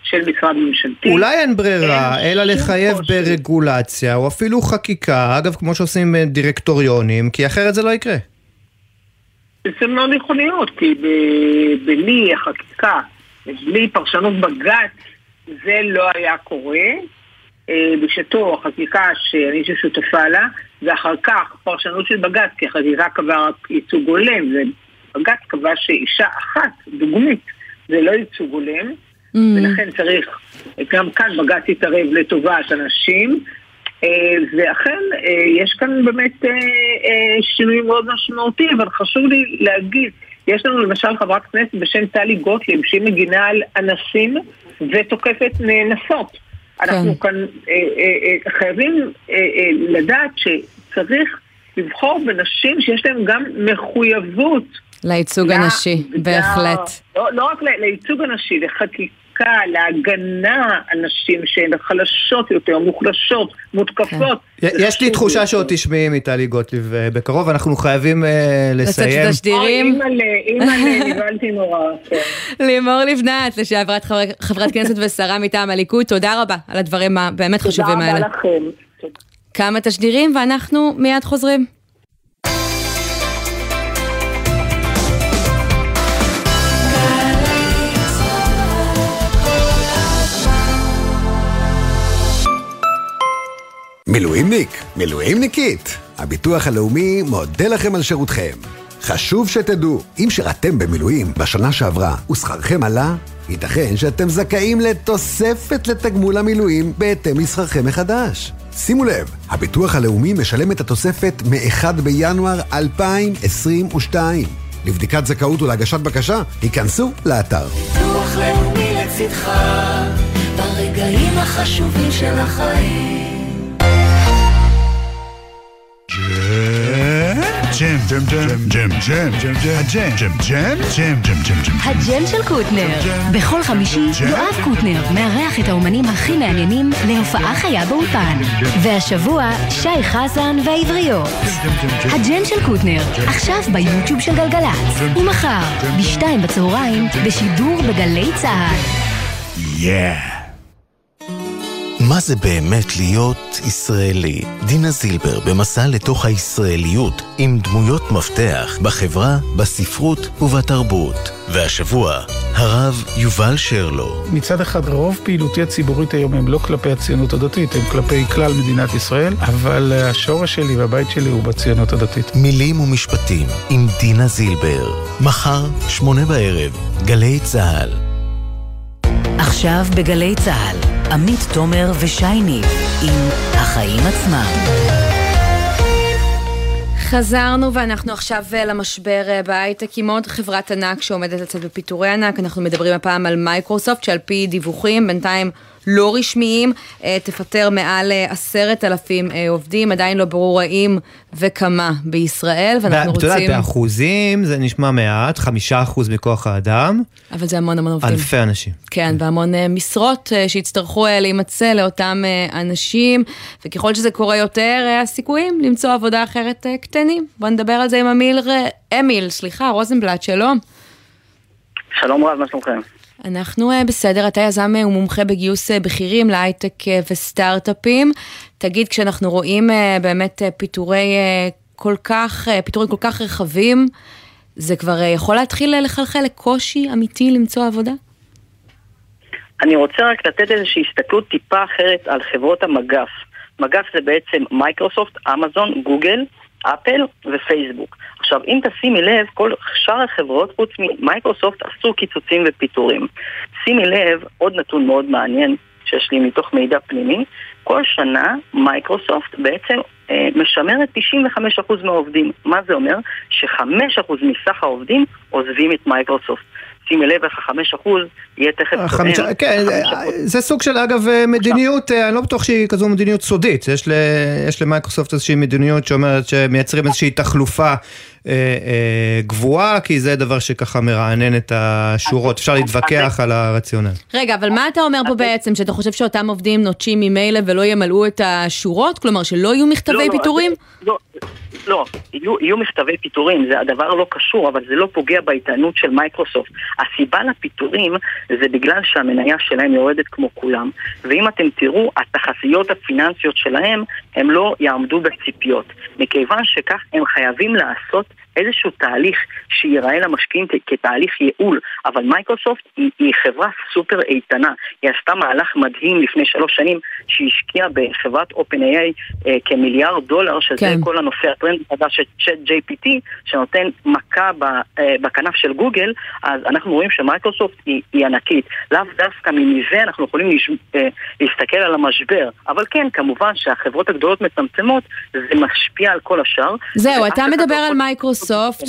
של משרד ממשלתי. אולי אין ברירה, אין אלא לחייב ברגולציה, או אפילו חקיקה, אגב, כמו שעושים דירקטוריונים, כי אחרת זה לא יקרה. מאוד יכול להיות, כי בלי החקיקה, בלי פרשנות בג"ץ, זה לא היה קורה. אה, בשעתו החקיקה שאני שותפה לה, ואחר כך פרשנות של בג"ץ, כי החקיקה קבעה רק ייצוג הולם, ובג"ץ קבע שאישה אחת, דוגמית, זה לא ייצוג הולם, mm. ולכן צריך, גם כאן בג"ץ יתערב לטובת אנשים, אה, ואכן, אה, יש כאן באמת אה, שינוי מאוד משמעותי, אבל חשוב לי להגיד, יש לנו למשל חברת כנסת בשם טלי גוטליב, שהיא מגינה על אנסים ותוקפת נאנסות. כן. אנחנו כאן חייבים לדעת שצריך לבחור בנשים שיש להן גם מחויבות. לייצוג הנשי, בהחלט. לא, לא רק לייצוג הנשי, לחקיקה. להגנה, להגנה על נשים שהן חלשות יותר, מוחלשות, מותקפות. כן. יש לי תחושה שעוד תשמעי מטלי גוטליב אה, בקרוב, אנחנו חייבים אה, לסיים. לצאת תשדירים. אימא'לה, נבהלתי נורא. כן. לימור לבנת, לשעברת חברת כנסת ושרה מטעם הליכוד, תודה רבה על הדברים הבאמת חשובים האלה. תודה רבה לכם. כמה תשדירים ואנחנו מיד חוזרים. מילואימניק, מילואימניקית, הביטוח הלאומי מודה לכם על שירותכם. חשוב שתדעו, אם שירתם במילואים בשנה שעברה ושכרכם עלה, ייתכן שאתם זכאים לתוספת לתגמול המילואים בהתאם לשכרכם מחדש. שימו לב, הביטוח הלאומי משלם את התוספת מ-1 בינואר 2022. לבדיקת זכאות ולהגשת בקשה, היכנסו לאתר. ביטוח לאומי לצדך, ברגעים החשובים של החיים. ג'ם, ג'ם, ג'ם, ג'ם, ג'ם, ג'ם, הג'ם, ג'ם, ג'ם, ג'ם, ג'ם, ג'ם, ג'ם. הג'ם של קוטנר. בכל חמישי יואב קוטנר מארח את האומנים הכי מעניינים להופעה חיה באולפן. והשבוע שי חזן והעבריות. הג'ם של קוטנר, עכשיו ביוטיוב של גלגלצ. ומחר, בשתיים בצהריים, בשידור בגלי צה"ל. יאה. מה זה באמת להיות ישראלי? דינה זילבר במסע לתוך הישראליות עם דמויות מפתח בחברה, בספרות ובתרבות. והשבוע, הרב יובל שרלו. מצד אחד, רוב פעילותי הציבורית היום הם לא כלפי הציונות הדתית, הם כלפי כלל מדינת ישראל, אבל השורש שלי והבית שלי הוא בציונות הדתית. מילים ומשפטים עם דינה זילבר. מחר, שמונה בערב, גלי צה"ל. עכשיו בגלי צה"ל. עמית תומר ושי ניב עם החיים עצמם. חזרנו ואנחנו עכשיו אה, למשבר אה, בהייטק עם עוד חברת ענק שעומדת לצאת בפיטורי ענק. אנחנו מדברים הפעם על מיקרוסופט שעל פי דיווחים בינתיים לא רשמיים, אה, תפטר מעל אה, עשרת אלפים אה, עובדים, עדיין לא ברור האם וכמה בישראל, ואנחנו את רוצים... יודעת, באחוזים זה נשמע מעט, חמישה אחוז מכוח האדם, אבל זה המון המון עובדים. אלפי אנשים. כן, והמון משרות שיצטרכו להימצא לאותם אנשים, וככל שזה קורה יותר, הסיכויים למצוא עבודה אחרת קטנים. בוא נדבר על זה עם אמיל, אמיל, סליחה, רוזנבלט, שלום. שלום רב, מה שלומכם? אנחנו אה, בסדר, אתה יזם אה, ומומחה בגיוס אה, בכירים להייטק וסטארט-אפים. תגיד, כשאנחנו רואים באמת פיטורי כל כך, פיטורים כל כך רחבים, זה כבר יכול להתחיל לחלחל לקושי אמיתי למצוא עבודה? אני רוצה רק לתת איזושהי הסתכלות טיפה אחרת על חברות המגף. מגף זה בעצם מייקרוסופט, אמזון, גוגל, אפל ופייסבוק. עכשיו, אם תשימי לב, כל שאר החברות חוץ ממייקרוסופט עשו קיצוצים ופיטורים. שימי לב, עוד נתון מאוד מעניין שיש לי מתוך מידע פנימי, כל שנה מייקרוסופט בעצם אה, משמרת 95% מהעובדים. מה זה אומר? ש-5% מסך העובדים עוזבים את מייקרוסופט. שימי לב איך ה-5% יהיה תכף החמישה- תואם. כן, זה סוג של אגב מדיניות, אה, אני לא בטוח שהיא כזו מדיניות סודית, יש ל- יש למייקרוסופט איזושהי מדיניות שאומרת שמייצרים איזושהי תחלופה אה, אה, גבוהה, כי זה דבר שככה מרענן את השורות, אפשר להתווכח על הרציונל. רגע, אבל מה אתה אומר פה בעצם? שאתה חושב שאותם עובדים נוטשים ממילא ולא ימלאו את השורות? כלומר, שלא יהיו מכתבי לא, לא, פיטורים? לא, לא, יהיו, יהיו מכתבי פיטורים, זה הדבר לא קשור, אבל זה לא פוגע באיתנות של מייקרוסופט. הסיבה לפיטורים זה בגלל שהמניה שלהם יורדת כמו כולם, ואם אתם תראו, התחזיות הפיננסיות שלהם, הם לא יעמדו בציפיות. מכיוון שכך הם חייבים לעשות איזשהו תהליך שייראה למשקיעים כתהליך ייעול, אבל מייקרוסופט היא, היא חברה סופר איתנה. היא עשתה מהלך מדהים לפני שלוש שנים, שהיא השקיעה בחברת OpenAI אה, כמיליארד דולר, שזה כן. כל הנושא הטרנד החדש של ChatGPT, שנותן מכה ב, אה, בכנף של גוגל, אז אנחנו רואים שמייקרוסופט היא, היא ענקית. לאו דווקא מזה אנחנו יכולים לש, אה, להסתכל על המשבר, אבל כן, כמובן שהחברות הגדולות מצמצמות, זה משפיע על כל השאר. זהו, אתה מדבר על מייקרוסופט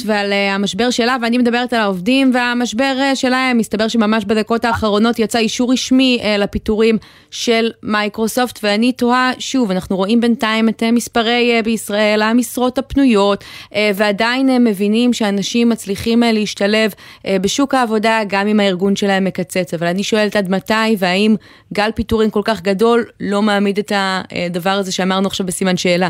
ועל אה, המשבר שלה, ואני מדברת על העובדים והמשבר אה, שלהם. מסתבר שממש בדקות האחרונות יצא אישור רשמי אה, לפיטורים של מייקרוסופט, ואני תוהה, שוב, אנחנו רואים בינתיים את מספרי בישראל, המשרות הפנויות, ועדיין מבינים שאנשים מצליחים להשתלב בשוק העבודה, גם אם הארגון שלהם מקצץ. אבל אני שואלת עד מתי, והאם גל פיטורים כל כך גדול לא מעמיד את הדבר הזה שאמרנו עכשיו בסימן שאלה.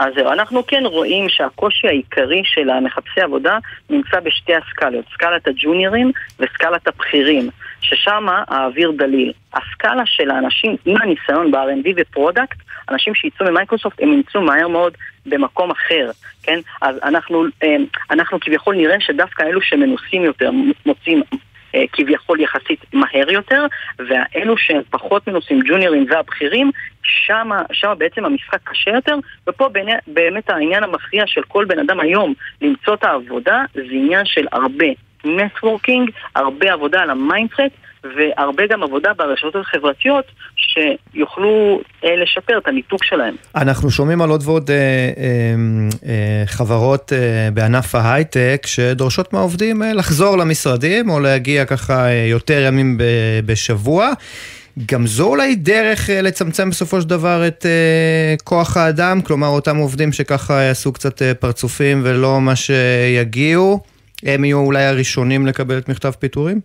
אז זהו, אנחנו כן רואים שהקושי העיקרי של המחפשי עבודה נמצא בשתי הסקלות, סקלת הג'וניורים וסקלת הבכירים, ששם האוויר דליל. הסקלה של האנשים עם הניסיון ב-R&D ו product, אנשים שיצאו ממייקרוסופט, הם ימצאו מהר מאוד במקום אחר, כן? אז אנחנו, אה, אנחנו כביכול נראה שדווקא אלו שמנוסים יותר מוצאים כביכול יחסית מהר יותר, והאלו שהם פחות מנוסים, ג'וניורים והבכירים, שם, שם בעצם המשחק קשה יותר, ופה בעיני, באמת העניין המכריע של כל בן אדם היום למצוא את העבודה, זה עניין של הרבה networking, הרבה עבודה על ה mindset, והרבה גם עבודה ברשתות החברתיות שיוכלו אה, לשפר את המיתוג שלהם. אנחנו שומעים על עוד ועוד אה, אה, אה, חברות אה, בענף ההייטק שדורשות מהעובדים אה, לחזור למשרדים או להגיע ככה אה, יותר ימים ב, בשבוע. גם זו אולי דרך אה, לצמצם בסופו של דבר את אה, כוח האדם, כלומר אותם עובדים שככה יעשו קצת אה, פרצופים ולא מה שיגיעו, הם יהיו אולי הראשונים לקבל את מכתב פיטורים?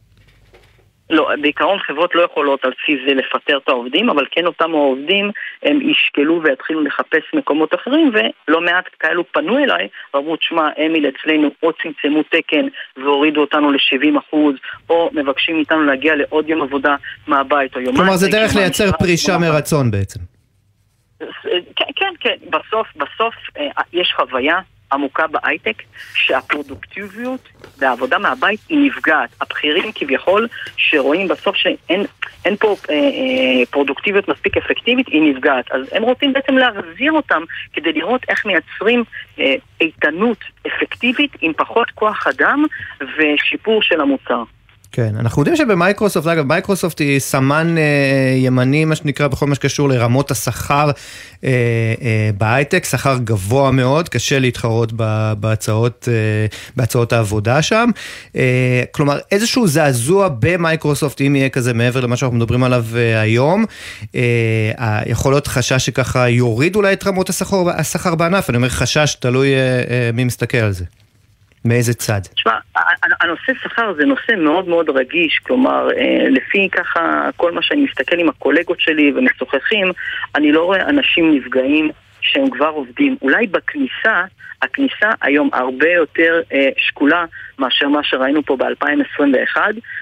לא, בעיקרון חברות לא יכולות על בסיס זה לפטר את העובדים, אבל כן אותם העובדים הם ישקלו ויתחילו לחפש מקומות אחרים, ולא מעט כאלו פנו אליי ואמרו, תשמע, אמיל אצלנו או צמצמו תקן והורידו אותנו ל-70%, או מבקשים מאיתנו להגיע לעוד יום עבודה מהבית או יומיים. כלומר זה דרך לייצר פרישה מרצון בעצם. כן, כן, כן, בסוף, בסוף אה, יש חוויה עמוקה בהייטק שהפרודוקטיביות והעבודה מהבית היא נפגעת. הבכירים כביכול שרואים בסוף שאין אין פה אה, אה, פרודוקטיביות מספיק אפקטיבית, היא נפגעת. אז הם רוצים בעצם להחזיר אותם כדי לראות איך מייצרים אה, איתנות אפקטיבית עם פחות כוח אדם ושיפור של המוצר. כן, אנחנו יודעים שבמייקרוסופט, אגב, מייקרוסופט היא סמן אה, ימני, מה שנקרא, בכל מה שקשור לרמות השכר אה, אה, בהייטק, שכר גבוה מאוד, קשה להתחרות ב, בהצעות, אה, בהצעות העבודה שם. אה, כלומר, איזשהו זעזוע במייקרוסופט, אם יהיה כזה מעבר למה שאנחנו מדברים עליו אה, היום, אה, יכול להיות חשש שככה יוריד אולי את רמות השכר, השכר בענף, אני אומר חשש, תלוי אה, אה, מי מסתכל על זה. מאיזה צד? תשמע, הנושא שכר זה נושא מאוד מאוד רגיש, כלומר, אה, לפי ככה כל מה שאני מסתכל עם הקולגות שלי ומשוחחים, אני לא רואה אנשים נפגעים שהם כבר עובדים. אולי בכניסה, הכניסה היום הרבה יותר אה, שקולה מאשר מה שראינו פה ב-2021.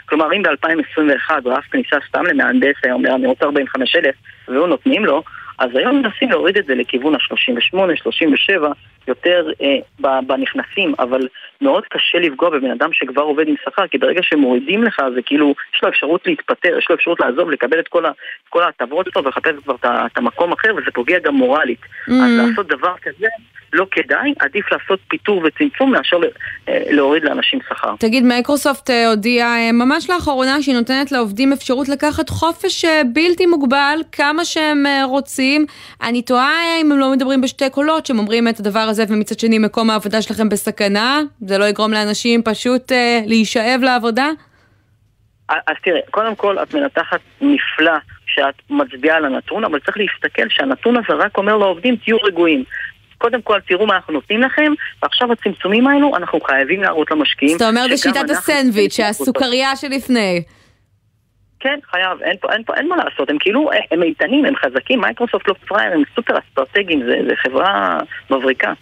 כלומר, אם ב-2021 רף כניסה סתם למהנדס היה אומר, אני רוצה 45,000, והוא נותנים לו, אז היום מנסים להוריד את זה לכיוון ה-38, 37, יותר אה, בנכנסים, אבל מאוד קשה לפגוע בבן אדם שכבר עובד עם שכר, כי ברגע שמורידים לך זה כאילו, יש לו אפשרות להתפטר, יש לו אפשרות לעזוב, לקבל את כל, ההטבות שלו ולחפש כבר את, המקום אחר, וזה פוגע גם מורלית. Mm. אז לעשות דבר כזה לא כדאי, עדיף לעשות פיתור וצמצום מאשר אה, להוריד לאנשים שכר. תגיד, מייקרוסופט אה, הודיעה אה, ממש לאחרונה שהיא נותנת לעובדים אפשרות לקחת חופש בלתי מוגבל, כמה שהם רוצים. אני תוהה אם הם לא מדברים בשתי קולות, שהם אומרים את הדבר הזה ומצד שני מקום העבודה שלכם בסכנה, זה לא יגרום לאנשים פשוט להישאב לעבודה? אז תראה, קודם כל את מנתחת נפלא שאת מצביעה על הנתון, אבל צריך להסתכל שהנתון הזה רק אומר לעובדים תהיו רגועים. קודם כל תראו מה אנחנו נותנים לכם, ועכשיו הצמצומים האלו אנחנו חייבים להראות למשקיעים. אז אתה אומר בשיטת הסנדוויץ', הסוכריה שלפני. כן, חייב, אין פה, אין פה, אין מה לעשות, הם כאילו, הם איתנים, הם חזקים, מייקרוסופט לא פראייר, הם סופר אסטרטגיים, זה, זה חברה מבריקה.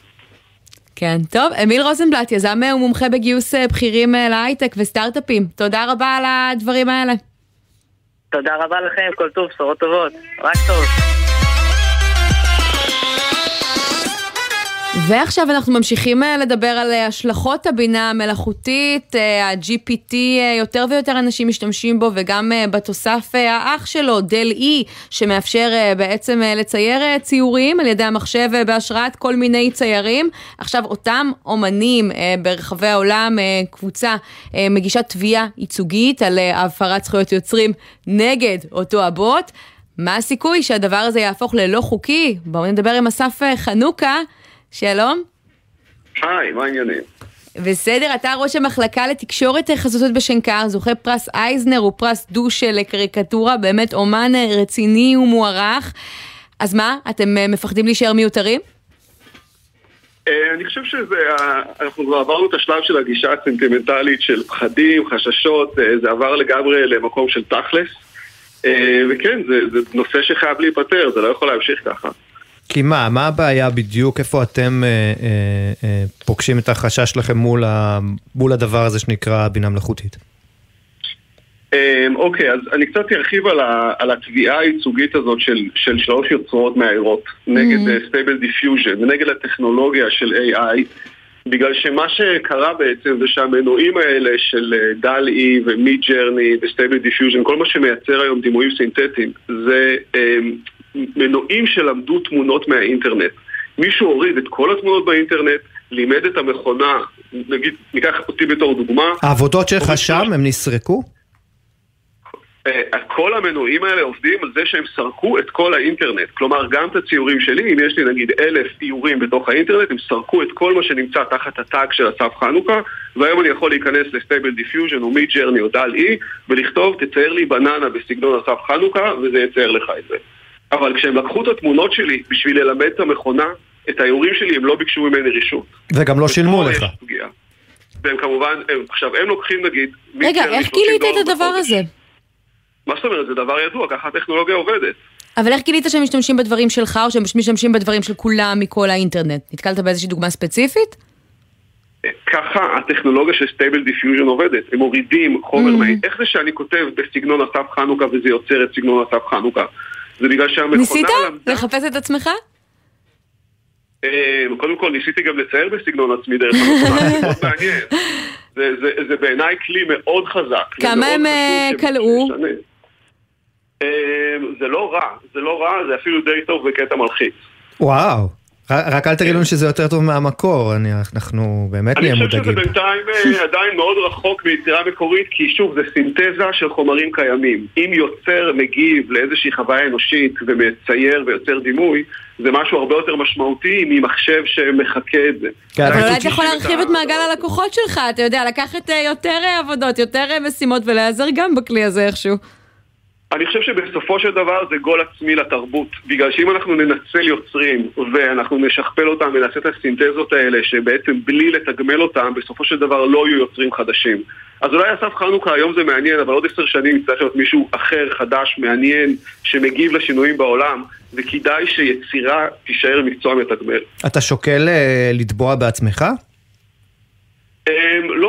כן, טוב, אמיל רוזנבלט, יזם ומומחה בגיוס אה, בכירים אה, להייטק וסטארט-אפים, תודה רבה על הדברים האלה. תודה רבה לכם, כל טוב, בשורות טובות, רק טוב. ועכשיו אנחנו ממשיכים אה, לדבר על אה, השלכות הבינה המלאכותית, אה, ה-GPT, יותר ויותר אנשים משתמשים בו וגם בתוסף האח שלו, דל E, שמאפשר בעצם לצייר ציורים על ידי המחשב בהשראת כל מיני ציירים. עכשיו אותם אומנים ברחבי העולם, קבוצה מגישה תביעה ייצוגית על הפרת זכויות יוצרים נגד אותו הבוט. מה הסיכוי שהדבר הזה יהפוך ללא חוקי? בואו נדבר עם אסף חנוכה. שלום. היי, מה העניינים? בסדר, אתה ראש המחלקה לתקשורת חזותית בשנקר, זוכה פרס אייזנר ופרס דוש לקריקטורה, באמת אומן רציני ומוערך. אז מה, אתם אה, מפחדים להישאר מיותרים? אה, אני חושב שזה, אנחנו כבר עברנו את השלב של הגישה הסנטימנטלית של פחדים, חששות, אה, זה עבר לגמרי למקום של תכלס. וכן, זה, זה נושא שחייב להיפתר, זה לא יכול להמשיך ככה. כי מה, מה הבעיה בדיוק, איפה אתם אה, אה, אה, פוגשים את החשש שלכם מול, ה, מול הדבר הזה שנקרא בינה מלאכותית? אמ, אוקיי, אז אני קצת ארחיב על, ה, על התביעה הייצוגית הזאת של, של שלוש יוצרות מאיירות נגד Stable Diffusion ונגד הטכנולוגיה של AI בגלל שמה שקרה בעצם זה שהמנועים האלה של DALL-E ו Midjourney ו Stable Diffusion, כל מה שמייצר היום דימויים סינתטיים זה אמ, מנועים שלמדו תמונות מהאינטרנט. מישהו הוריד את כל התמונות באינטרנט, לימד את המכונה, נגיד, ניקח אותי בתור דוגמה. העבודות שלך שם, הם נסרקו? אה, כל המנועים האלה עובדים על זה שהם סרקו את כל האינטרנט. כלומר, גם את הציורים שלי, אם יש לי נגיד אלף איורים בתוך האינטרנט, הם סרקו את כל מה שנמצא תחת ה tag של אסף חנוכה, והיום אני יכול להיכנס ל Stable Diffusion או Midjourney או DALL-E, ולכתוב, תצייר לי בננה בסגנון אסף חנוכה, וזה יצייר לך את זה. אבל כשהם לקחו את התמונות שלי בשביל ללמד את המכונה, את האיורים שלי הם לא ביקשו ממני רשות. וגם לא שילמו לך. והם כמובן, הם, עכשיו הם לוקחים נגיד... רגע, איך גילית את הדבר הזה? מה זאת אומרת? זה דבר ידוע, ככה הטכנולוגיה עובדת. אבל איך גילית שהם משתמשים בדברים שלך או שהם משתמשים בדברים של כולם מכל האינטרנט? נתקלת באיזושהי דוגמה ספציפית? ככה הטכנולוגיה של Stable Diffusion עובדת, הם מורידים חומר mm. מהיר. איך זה שאני כותב בסגנון אסף חנוכה וזה יוצר את סגנון אסף חנוכה? זה בגלל שהמכונה... ניסית לחפש את עצמך? אה, קודם כל ניסיתי גם לצייר בסגנון עצמי דרך המכונה, זה מאוד מעניין. זה בעיניי כלי מאוד חזק. כמה הם כלאו? אה, זה לא רע, זה לא רע, זה אפילו די טוב בקטע מלחיץ. וואו. רק אל תגידו שזה יותר טוב מהמקור, אנחנו באמת נהיה מודאגים. אני חושב שזה בינתיים אה, עדיין מאוד רחוק מיצירה מקורית, כי שוב, זה סינתזה של חומרים קיימים. אם יוצר מגיב לאיזושהי חוויה אנושית ומצייר ויוצר דימוי, זה משהו הרבה יותר משמעותי ממחשב שמחכה את זה. כן, אבל אולי אתה יכול להרחיב את מעגל הלקוחות שלך, אתה יודע, לקחת אה, יותר עבודות, יותר משימות ולהיעזר גם בכלי הזה איכשהו. אני חושב שבסופו של דבר זה גול עצמי לתרבות בגלל שאם אנחנו ננצל יוצרים ואנחנו נשכפל אותם ונעשה את הסינתזות האלה שבעצם בלי לתגמל אותם בסופו של דבר לא יהיו יוצרים חדשים אז אולי אסף חנוכה היום זה מעניין אבל עוד עשר שנים יצטרך להיות מישהו אחר, חדש, מעניין שמגיב לשינויים בעולם וכדאי שיצירה תישאר מקצוע מתגמל אתה שוקל uh, לתבוע בעצמך?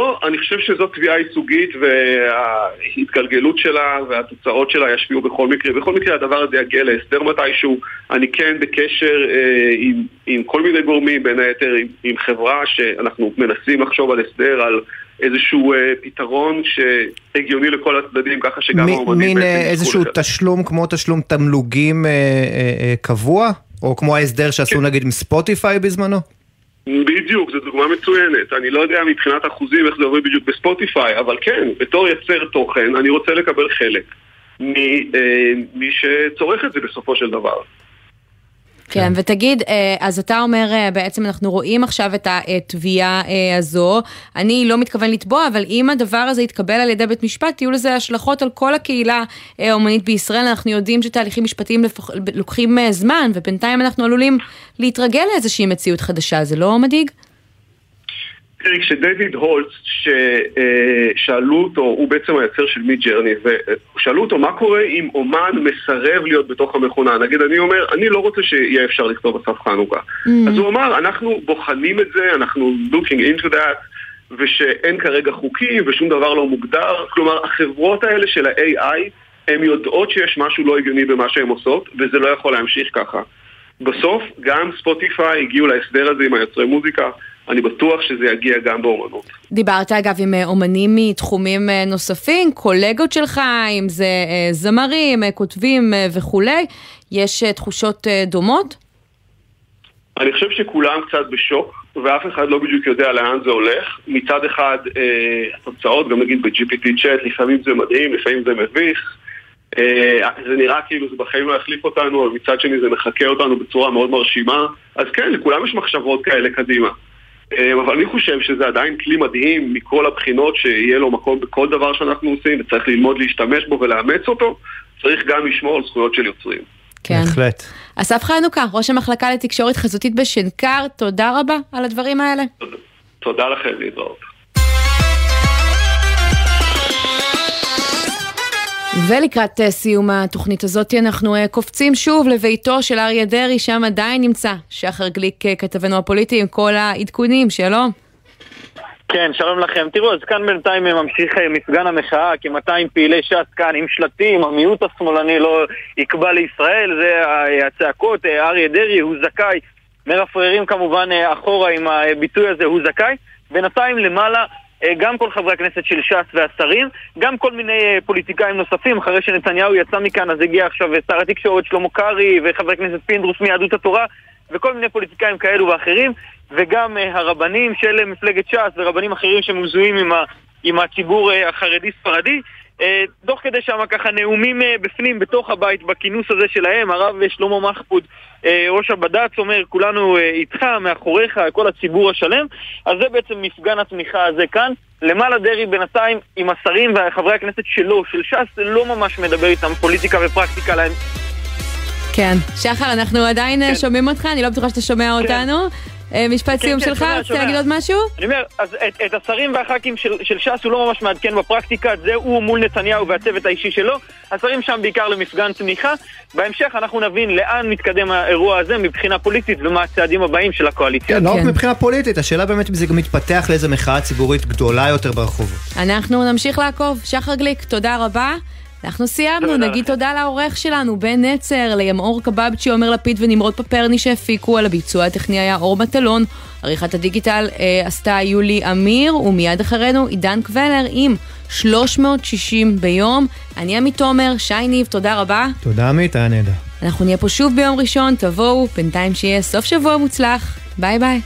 לא, אני חושב שזו תביעה ייצוגית וההתגלגלות שלה והתוצאות שלה ישפיעו בכל מקרה. בכל מקרה הדבר הזה יגיע להסדר מתישהו. אני כן בקשר uh, עם, עם כל מיני גורמים, בין היתר עם, עם חברה שאנחנו מנסים לחשוב על הסדר, על איזשהו uh, פתרון שהגיוני לכל הצדדים, ככה שגם האומנים... מין איזשהו תשלום כמו תשלום תמלוגים uh, uh, uh, קבוע? או כמו ההסדר שעשו נגיד עם ספוטיפיי בזמנו? בדיוק, זו דוגמה מצוינת. אני לא יודע מבחינת אחוזים איך זה עובד בדיוק בספוטיפיי, אבל כן, בתור יצר תוכן, אני רוצה לקבל חלק ממי שצורך את זה בסופו של דבר. כן, ותגיד, אה, אז אתה אומר, אה, בעצם אנחנו רואים עכשיו את התביעה אה, הזו, אני לא מתכוון לתבוע, אבל אם הדבר הזה יתקבל על ידי בית משפט, יהיו לזה השלכות על כל הקהילה האומנית בישראל, אנחנו יודעים שתהליכים משפטיים לוקחים זמן, ובינתיים אנחנו עלולים להתרגל לאיזושהי מציאות חדשה, זה לא מדאיג? תראי, כשדייוויד הולץ, ששאלו אותו, הוא בעצם היוצר של מי ג'רני, ושאלו אותו מה קורה אם אומן מסרב להיות בתוך המכונה. נגיד, אני אומר, אני לא רוצה שיהיה אפשר לכתוב אסף חנוכה. Mm. אז הוא אמר, אנחנו בוחנים את זה, אנחנו looking into that, ושאין כרגע חוקים ושום דבר לא מוגדר. כלומר, החברות האלה של ה-AI, הן יודעות שיש משהו לא הגיוני במה שהן עושות, וזה לא יכול להמשיך ככה. בסוף, גם ספוטיפיי הגיעו להסדר הזה עם היוצרי מוזיקה. אני בטוח שזה יגיע גם באומנות. דיברת אגב עם אה, אומנים מתחומים אה, נוספים, קולגות שלך, אם זה אה, זמרים, כותבים וכולי, יש תחושות דומות? אני חושב שכולם קצת בשוק, ואף אחד לא בדיוק יודע לאן זה הולך. מצד אחד, אה, התוצאות, גם נגיד ב-GPT chat, לפעמים זה מדהים, לפעמים זה מביך. אה, זה נראה כאילו זה בחיים לא יחליף אותנו, אבל מצד שני זה מחקה אותנו בצורה מאוד מרשימה. אז כן, לכולם יש מחשבות כאלה קדימה. אה, אבל אני חושב שזה עדיין כלי מדהים מכל הבחינות שיהיה לו מקום בכל דבר שאנחנו עושים וצריך ללמוד להשתמש בו ולאמץ אותו, צריך גם לשמור על זכויות של יוצרים. כן. בהחלט. אסף חנוכה, ראש המחלקה לתקשורת חזותית בשנקר, תודה רבה על הדברים האלה. תודה, תודה לכם, להתראות. ולקראת אה, סיום התוכנית הזאת אנחנו אה, קופצים שוב לביתו של אריה דרעי, שם עדיין נמצא שחר גליק אה, כתבנו הפוליטי עם כל העדכונים, שלום. כן, שלום לכם. תראו, אז כאן בינתיים ממשיך מפגן המחאה, כ-200 פעילי ש"ס כאן עם שלטים, המיעוט השמאלני לא יקבע לישראל, זה הצעקות, אריה דרעי הוא זכאי, מרפררים כמובן אחורה עם הביטוי הזה, הוא זכאי. בינתיים למעלה גם כל חברי הכנסת של ש"ס והשרים, גם כל מיני אה, פוליטיקאים נוספים, אחרי שנתניהו יצא מכאן אז הגיע עכשיו שר התקשורת שלמה קרעי וחבר הכנסת פינדרוס מיהדות התורה וכל מיני פוליטיקאים כאלו ואחרים וגם אה, הרבנים של מפלגת ש"ס ורבנים אחרים שמזוהים עם הציבור החרדי-ספרדי תוך כדי שם ככה נאומים בפנים, בתוך הבית, בכינוס הזה שלהם, הרב שלמה מחפוד, ראש הבד"ץ אומר, כולנו איתך, מאחוריך, כל הציבור השלם, אז זה בעצם מפגן התמיכה הזה כאן. למעלה דרעי בינתיים עם השרים וחברי הכנסת שלו, של ש"ס, לא ממש מדבר איתם פוליטיקה ופרקטיקה להם. כן. שחר, אנחנו עדיין כן. שומעים אותך, אני לא בטוחה שאתה שומע כן. אותנו. אה, משפט סיום כן, שלך, רוצה להגיד עוד משהו? אני אומר, אז את, השרים והח"כים של, של ש"ס הוא לא ממש מעדכן בפרקטיקה, זה הוא מול נתניהו והצוות האישי שלו. השרים שם בעיקר למפגן תמיכה. בהמשך אנחנו נבין לאן מתקדם האירוע הזה מבחינה פוליטית ומה הצעדים הבאים של הקואליציה. כן, לא רק כן. מבחינה פוליטית, השאלה באמת אם זה גם מתפתח לאיזה מחאה ציבורית גדולה יותר ברחובות. אנחנו נמשיך לעקוב. שחר גליק, תודה רבה. אנחנו סיימנו, נגיד תודה לעורך שלנו, בן נצר, לימאור קבבצ'י, עומר לפיד ונמרוד פפרני שהפיקו, על הביצוע הטכני היה אור מטלון, עריכת הדיגיטל אה, עשתה יולי אמיר, ומיד אחרינו עידן קוולר עם 360 ביום. אני עמית תומר, שי ניב, תודה רבה. תודה עמית, היה נהדר. אנחנו נהיה פה שוב ביום ראשון, תבואו, בינתיים שיהיה סוף שבוע מוצלח. ביי ביי.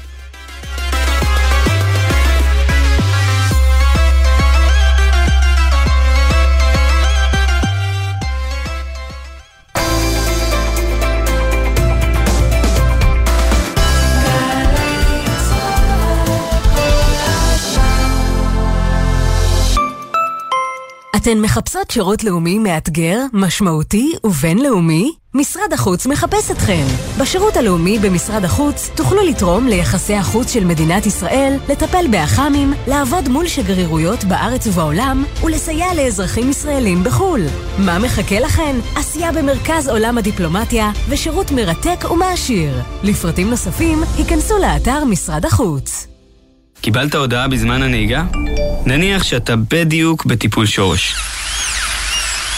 אתן מחפשות שירות לאומי מאתגר, משמעותי ובינלאומי? משרד החוץ מחפש אתכן. בשירות הלאומי במשרד החוץ תוכלו לתרום ליחסי החוץ של מדינת ישראל, לטפל באח"מים, לעבוד מול שגרירויות בארץ ובעולם ולסייע לאזרחים ישראלים בחו"ל. מה מחכה לכן? עשייה במרכז עולם הדיפלומטיה ושירות מרתק ומעשיר. לפרטים נוספים, היכנסו לאתר משרד החוץ. קיבלת הודעה בזמן הנהיגה? נניח שאתה בדיוק בטיפול שורש.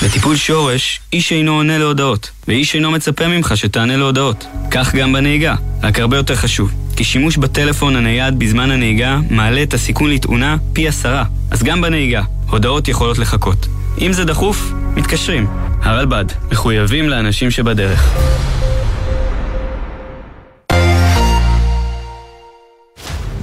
בטיפול שורש, איש אינו עונה להודעות, ואיש אינו מצפה ממך שתענה להודעות. כך גם בנהיגה, רק הרבה יותר חשוב. כי שימוש בטלפון הנייד בזמן הנהיגה מעלה את הסיכון לתאונה פי עשרה. אז גם בנהיגה, הודעות יכולות לחכות. אם זה דחוף, מתקשרים. הרלב"ד, מחויבים לאנשים שבדרך.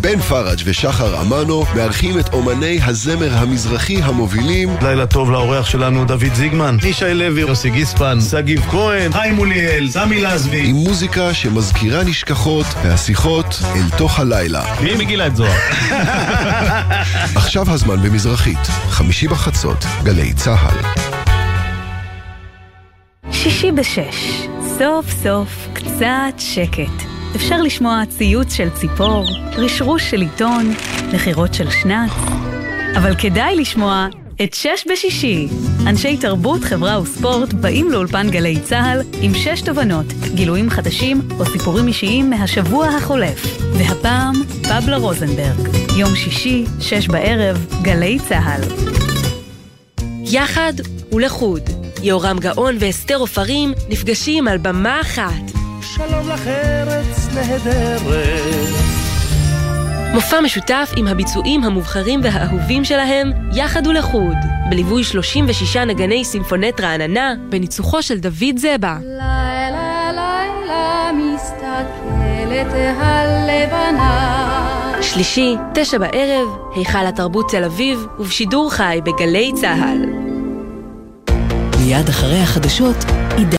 בן פראג' ושחר אמנו מארחים את אומני הזמר המזרחי המובילים לילה טוב לאורח שלנו דוד זיגמן, ישי לוי, יוסי גיספן, שגיב כהן, חיים מוליאל, סמי לזבי עם מוזיקה שמזכירה נשכחות והשיחות אל תוך הלילה. מי מגילה את זוהר? עכשיו הזמן במזרחית, חמישי בחצות, גלי צה"ל. שישי בשש, סוף סוף קצת שקט. אפשר לשמוע ציוץ של ציפור, רשרוש של עיתון, נחירות של שנץ, אבל כדאי לשמוע את שש בשישי. אנשי תרבות, חברה וספורט באים לאולפן גלי צה"ל עם שש תובנות, גילויים חדשים או סיפורים אישיים מהשבוע החולף. והפעם, פבלה רוזנברג. יום שישי, שש בערב, גלי צה"ל. יחד ולחוד. יהורם גאון ואסתר עופרים נפגשים על במה אחת. שלום לך ארץ נהדרת. מופע משותף עם הביצועים המובחרים והאהובים שלהם, יחד ולחוד, בליווי 36 נגני סימפונט רעננה, בניצוחו של דוד זבה. לילה לילה מסתכלת הלבנה. שלישי, תשע בערב, היכל התרבות תל אביב, ובשידור חי בגלי צה"ל. מיד אחרי החדשות, עידן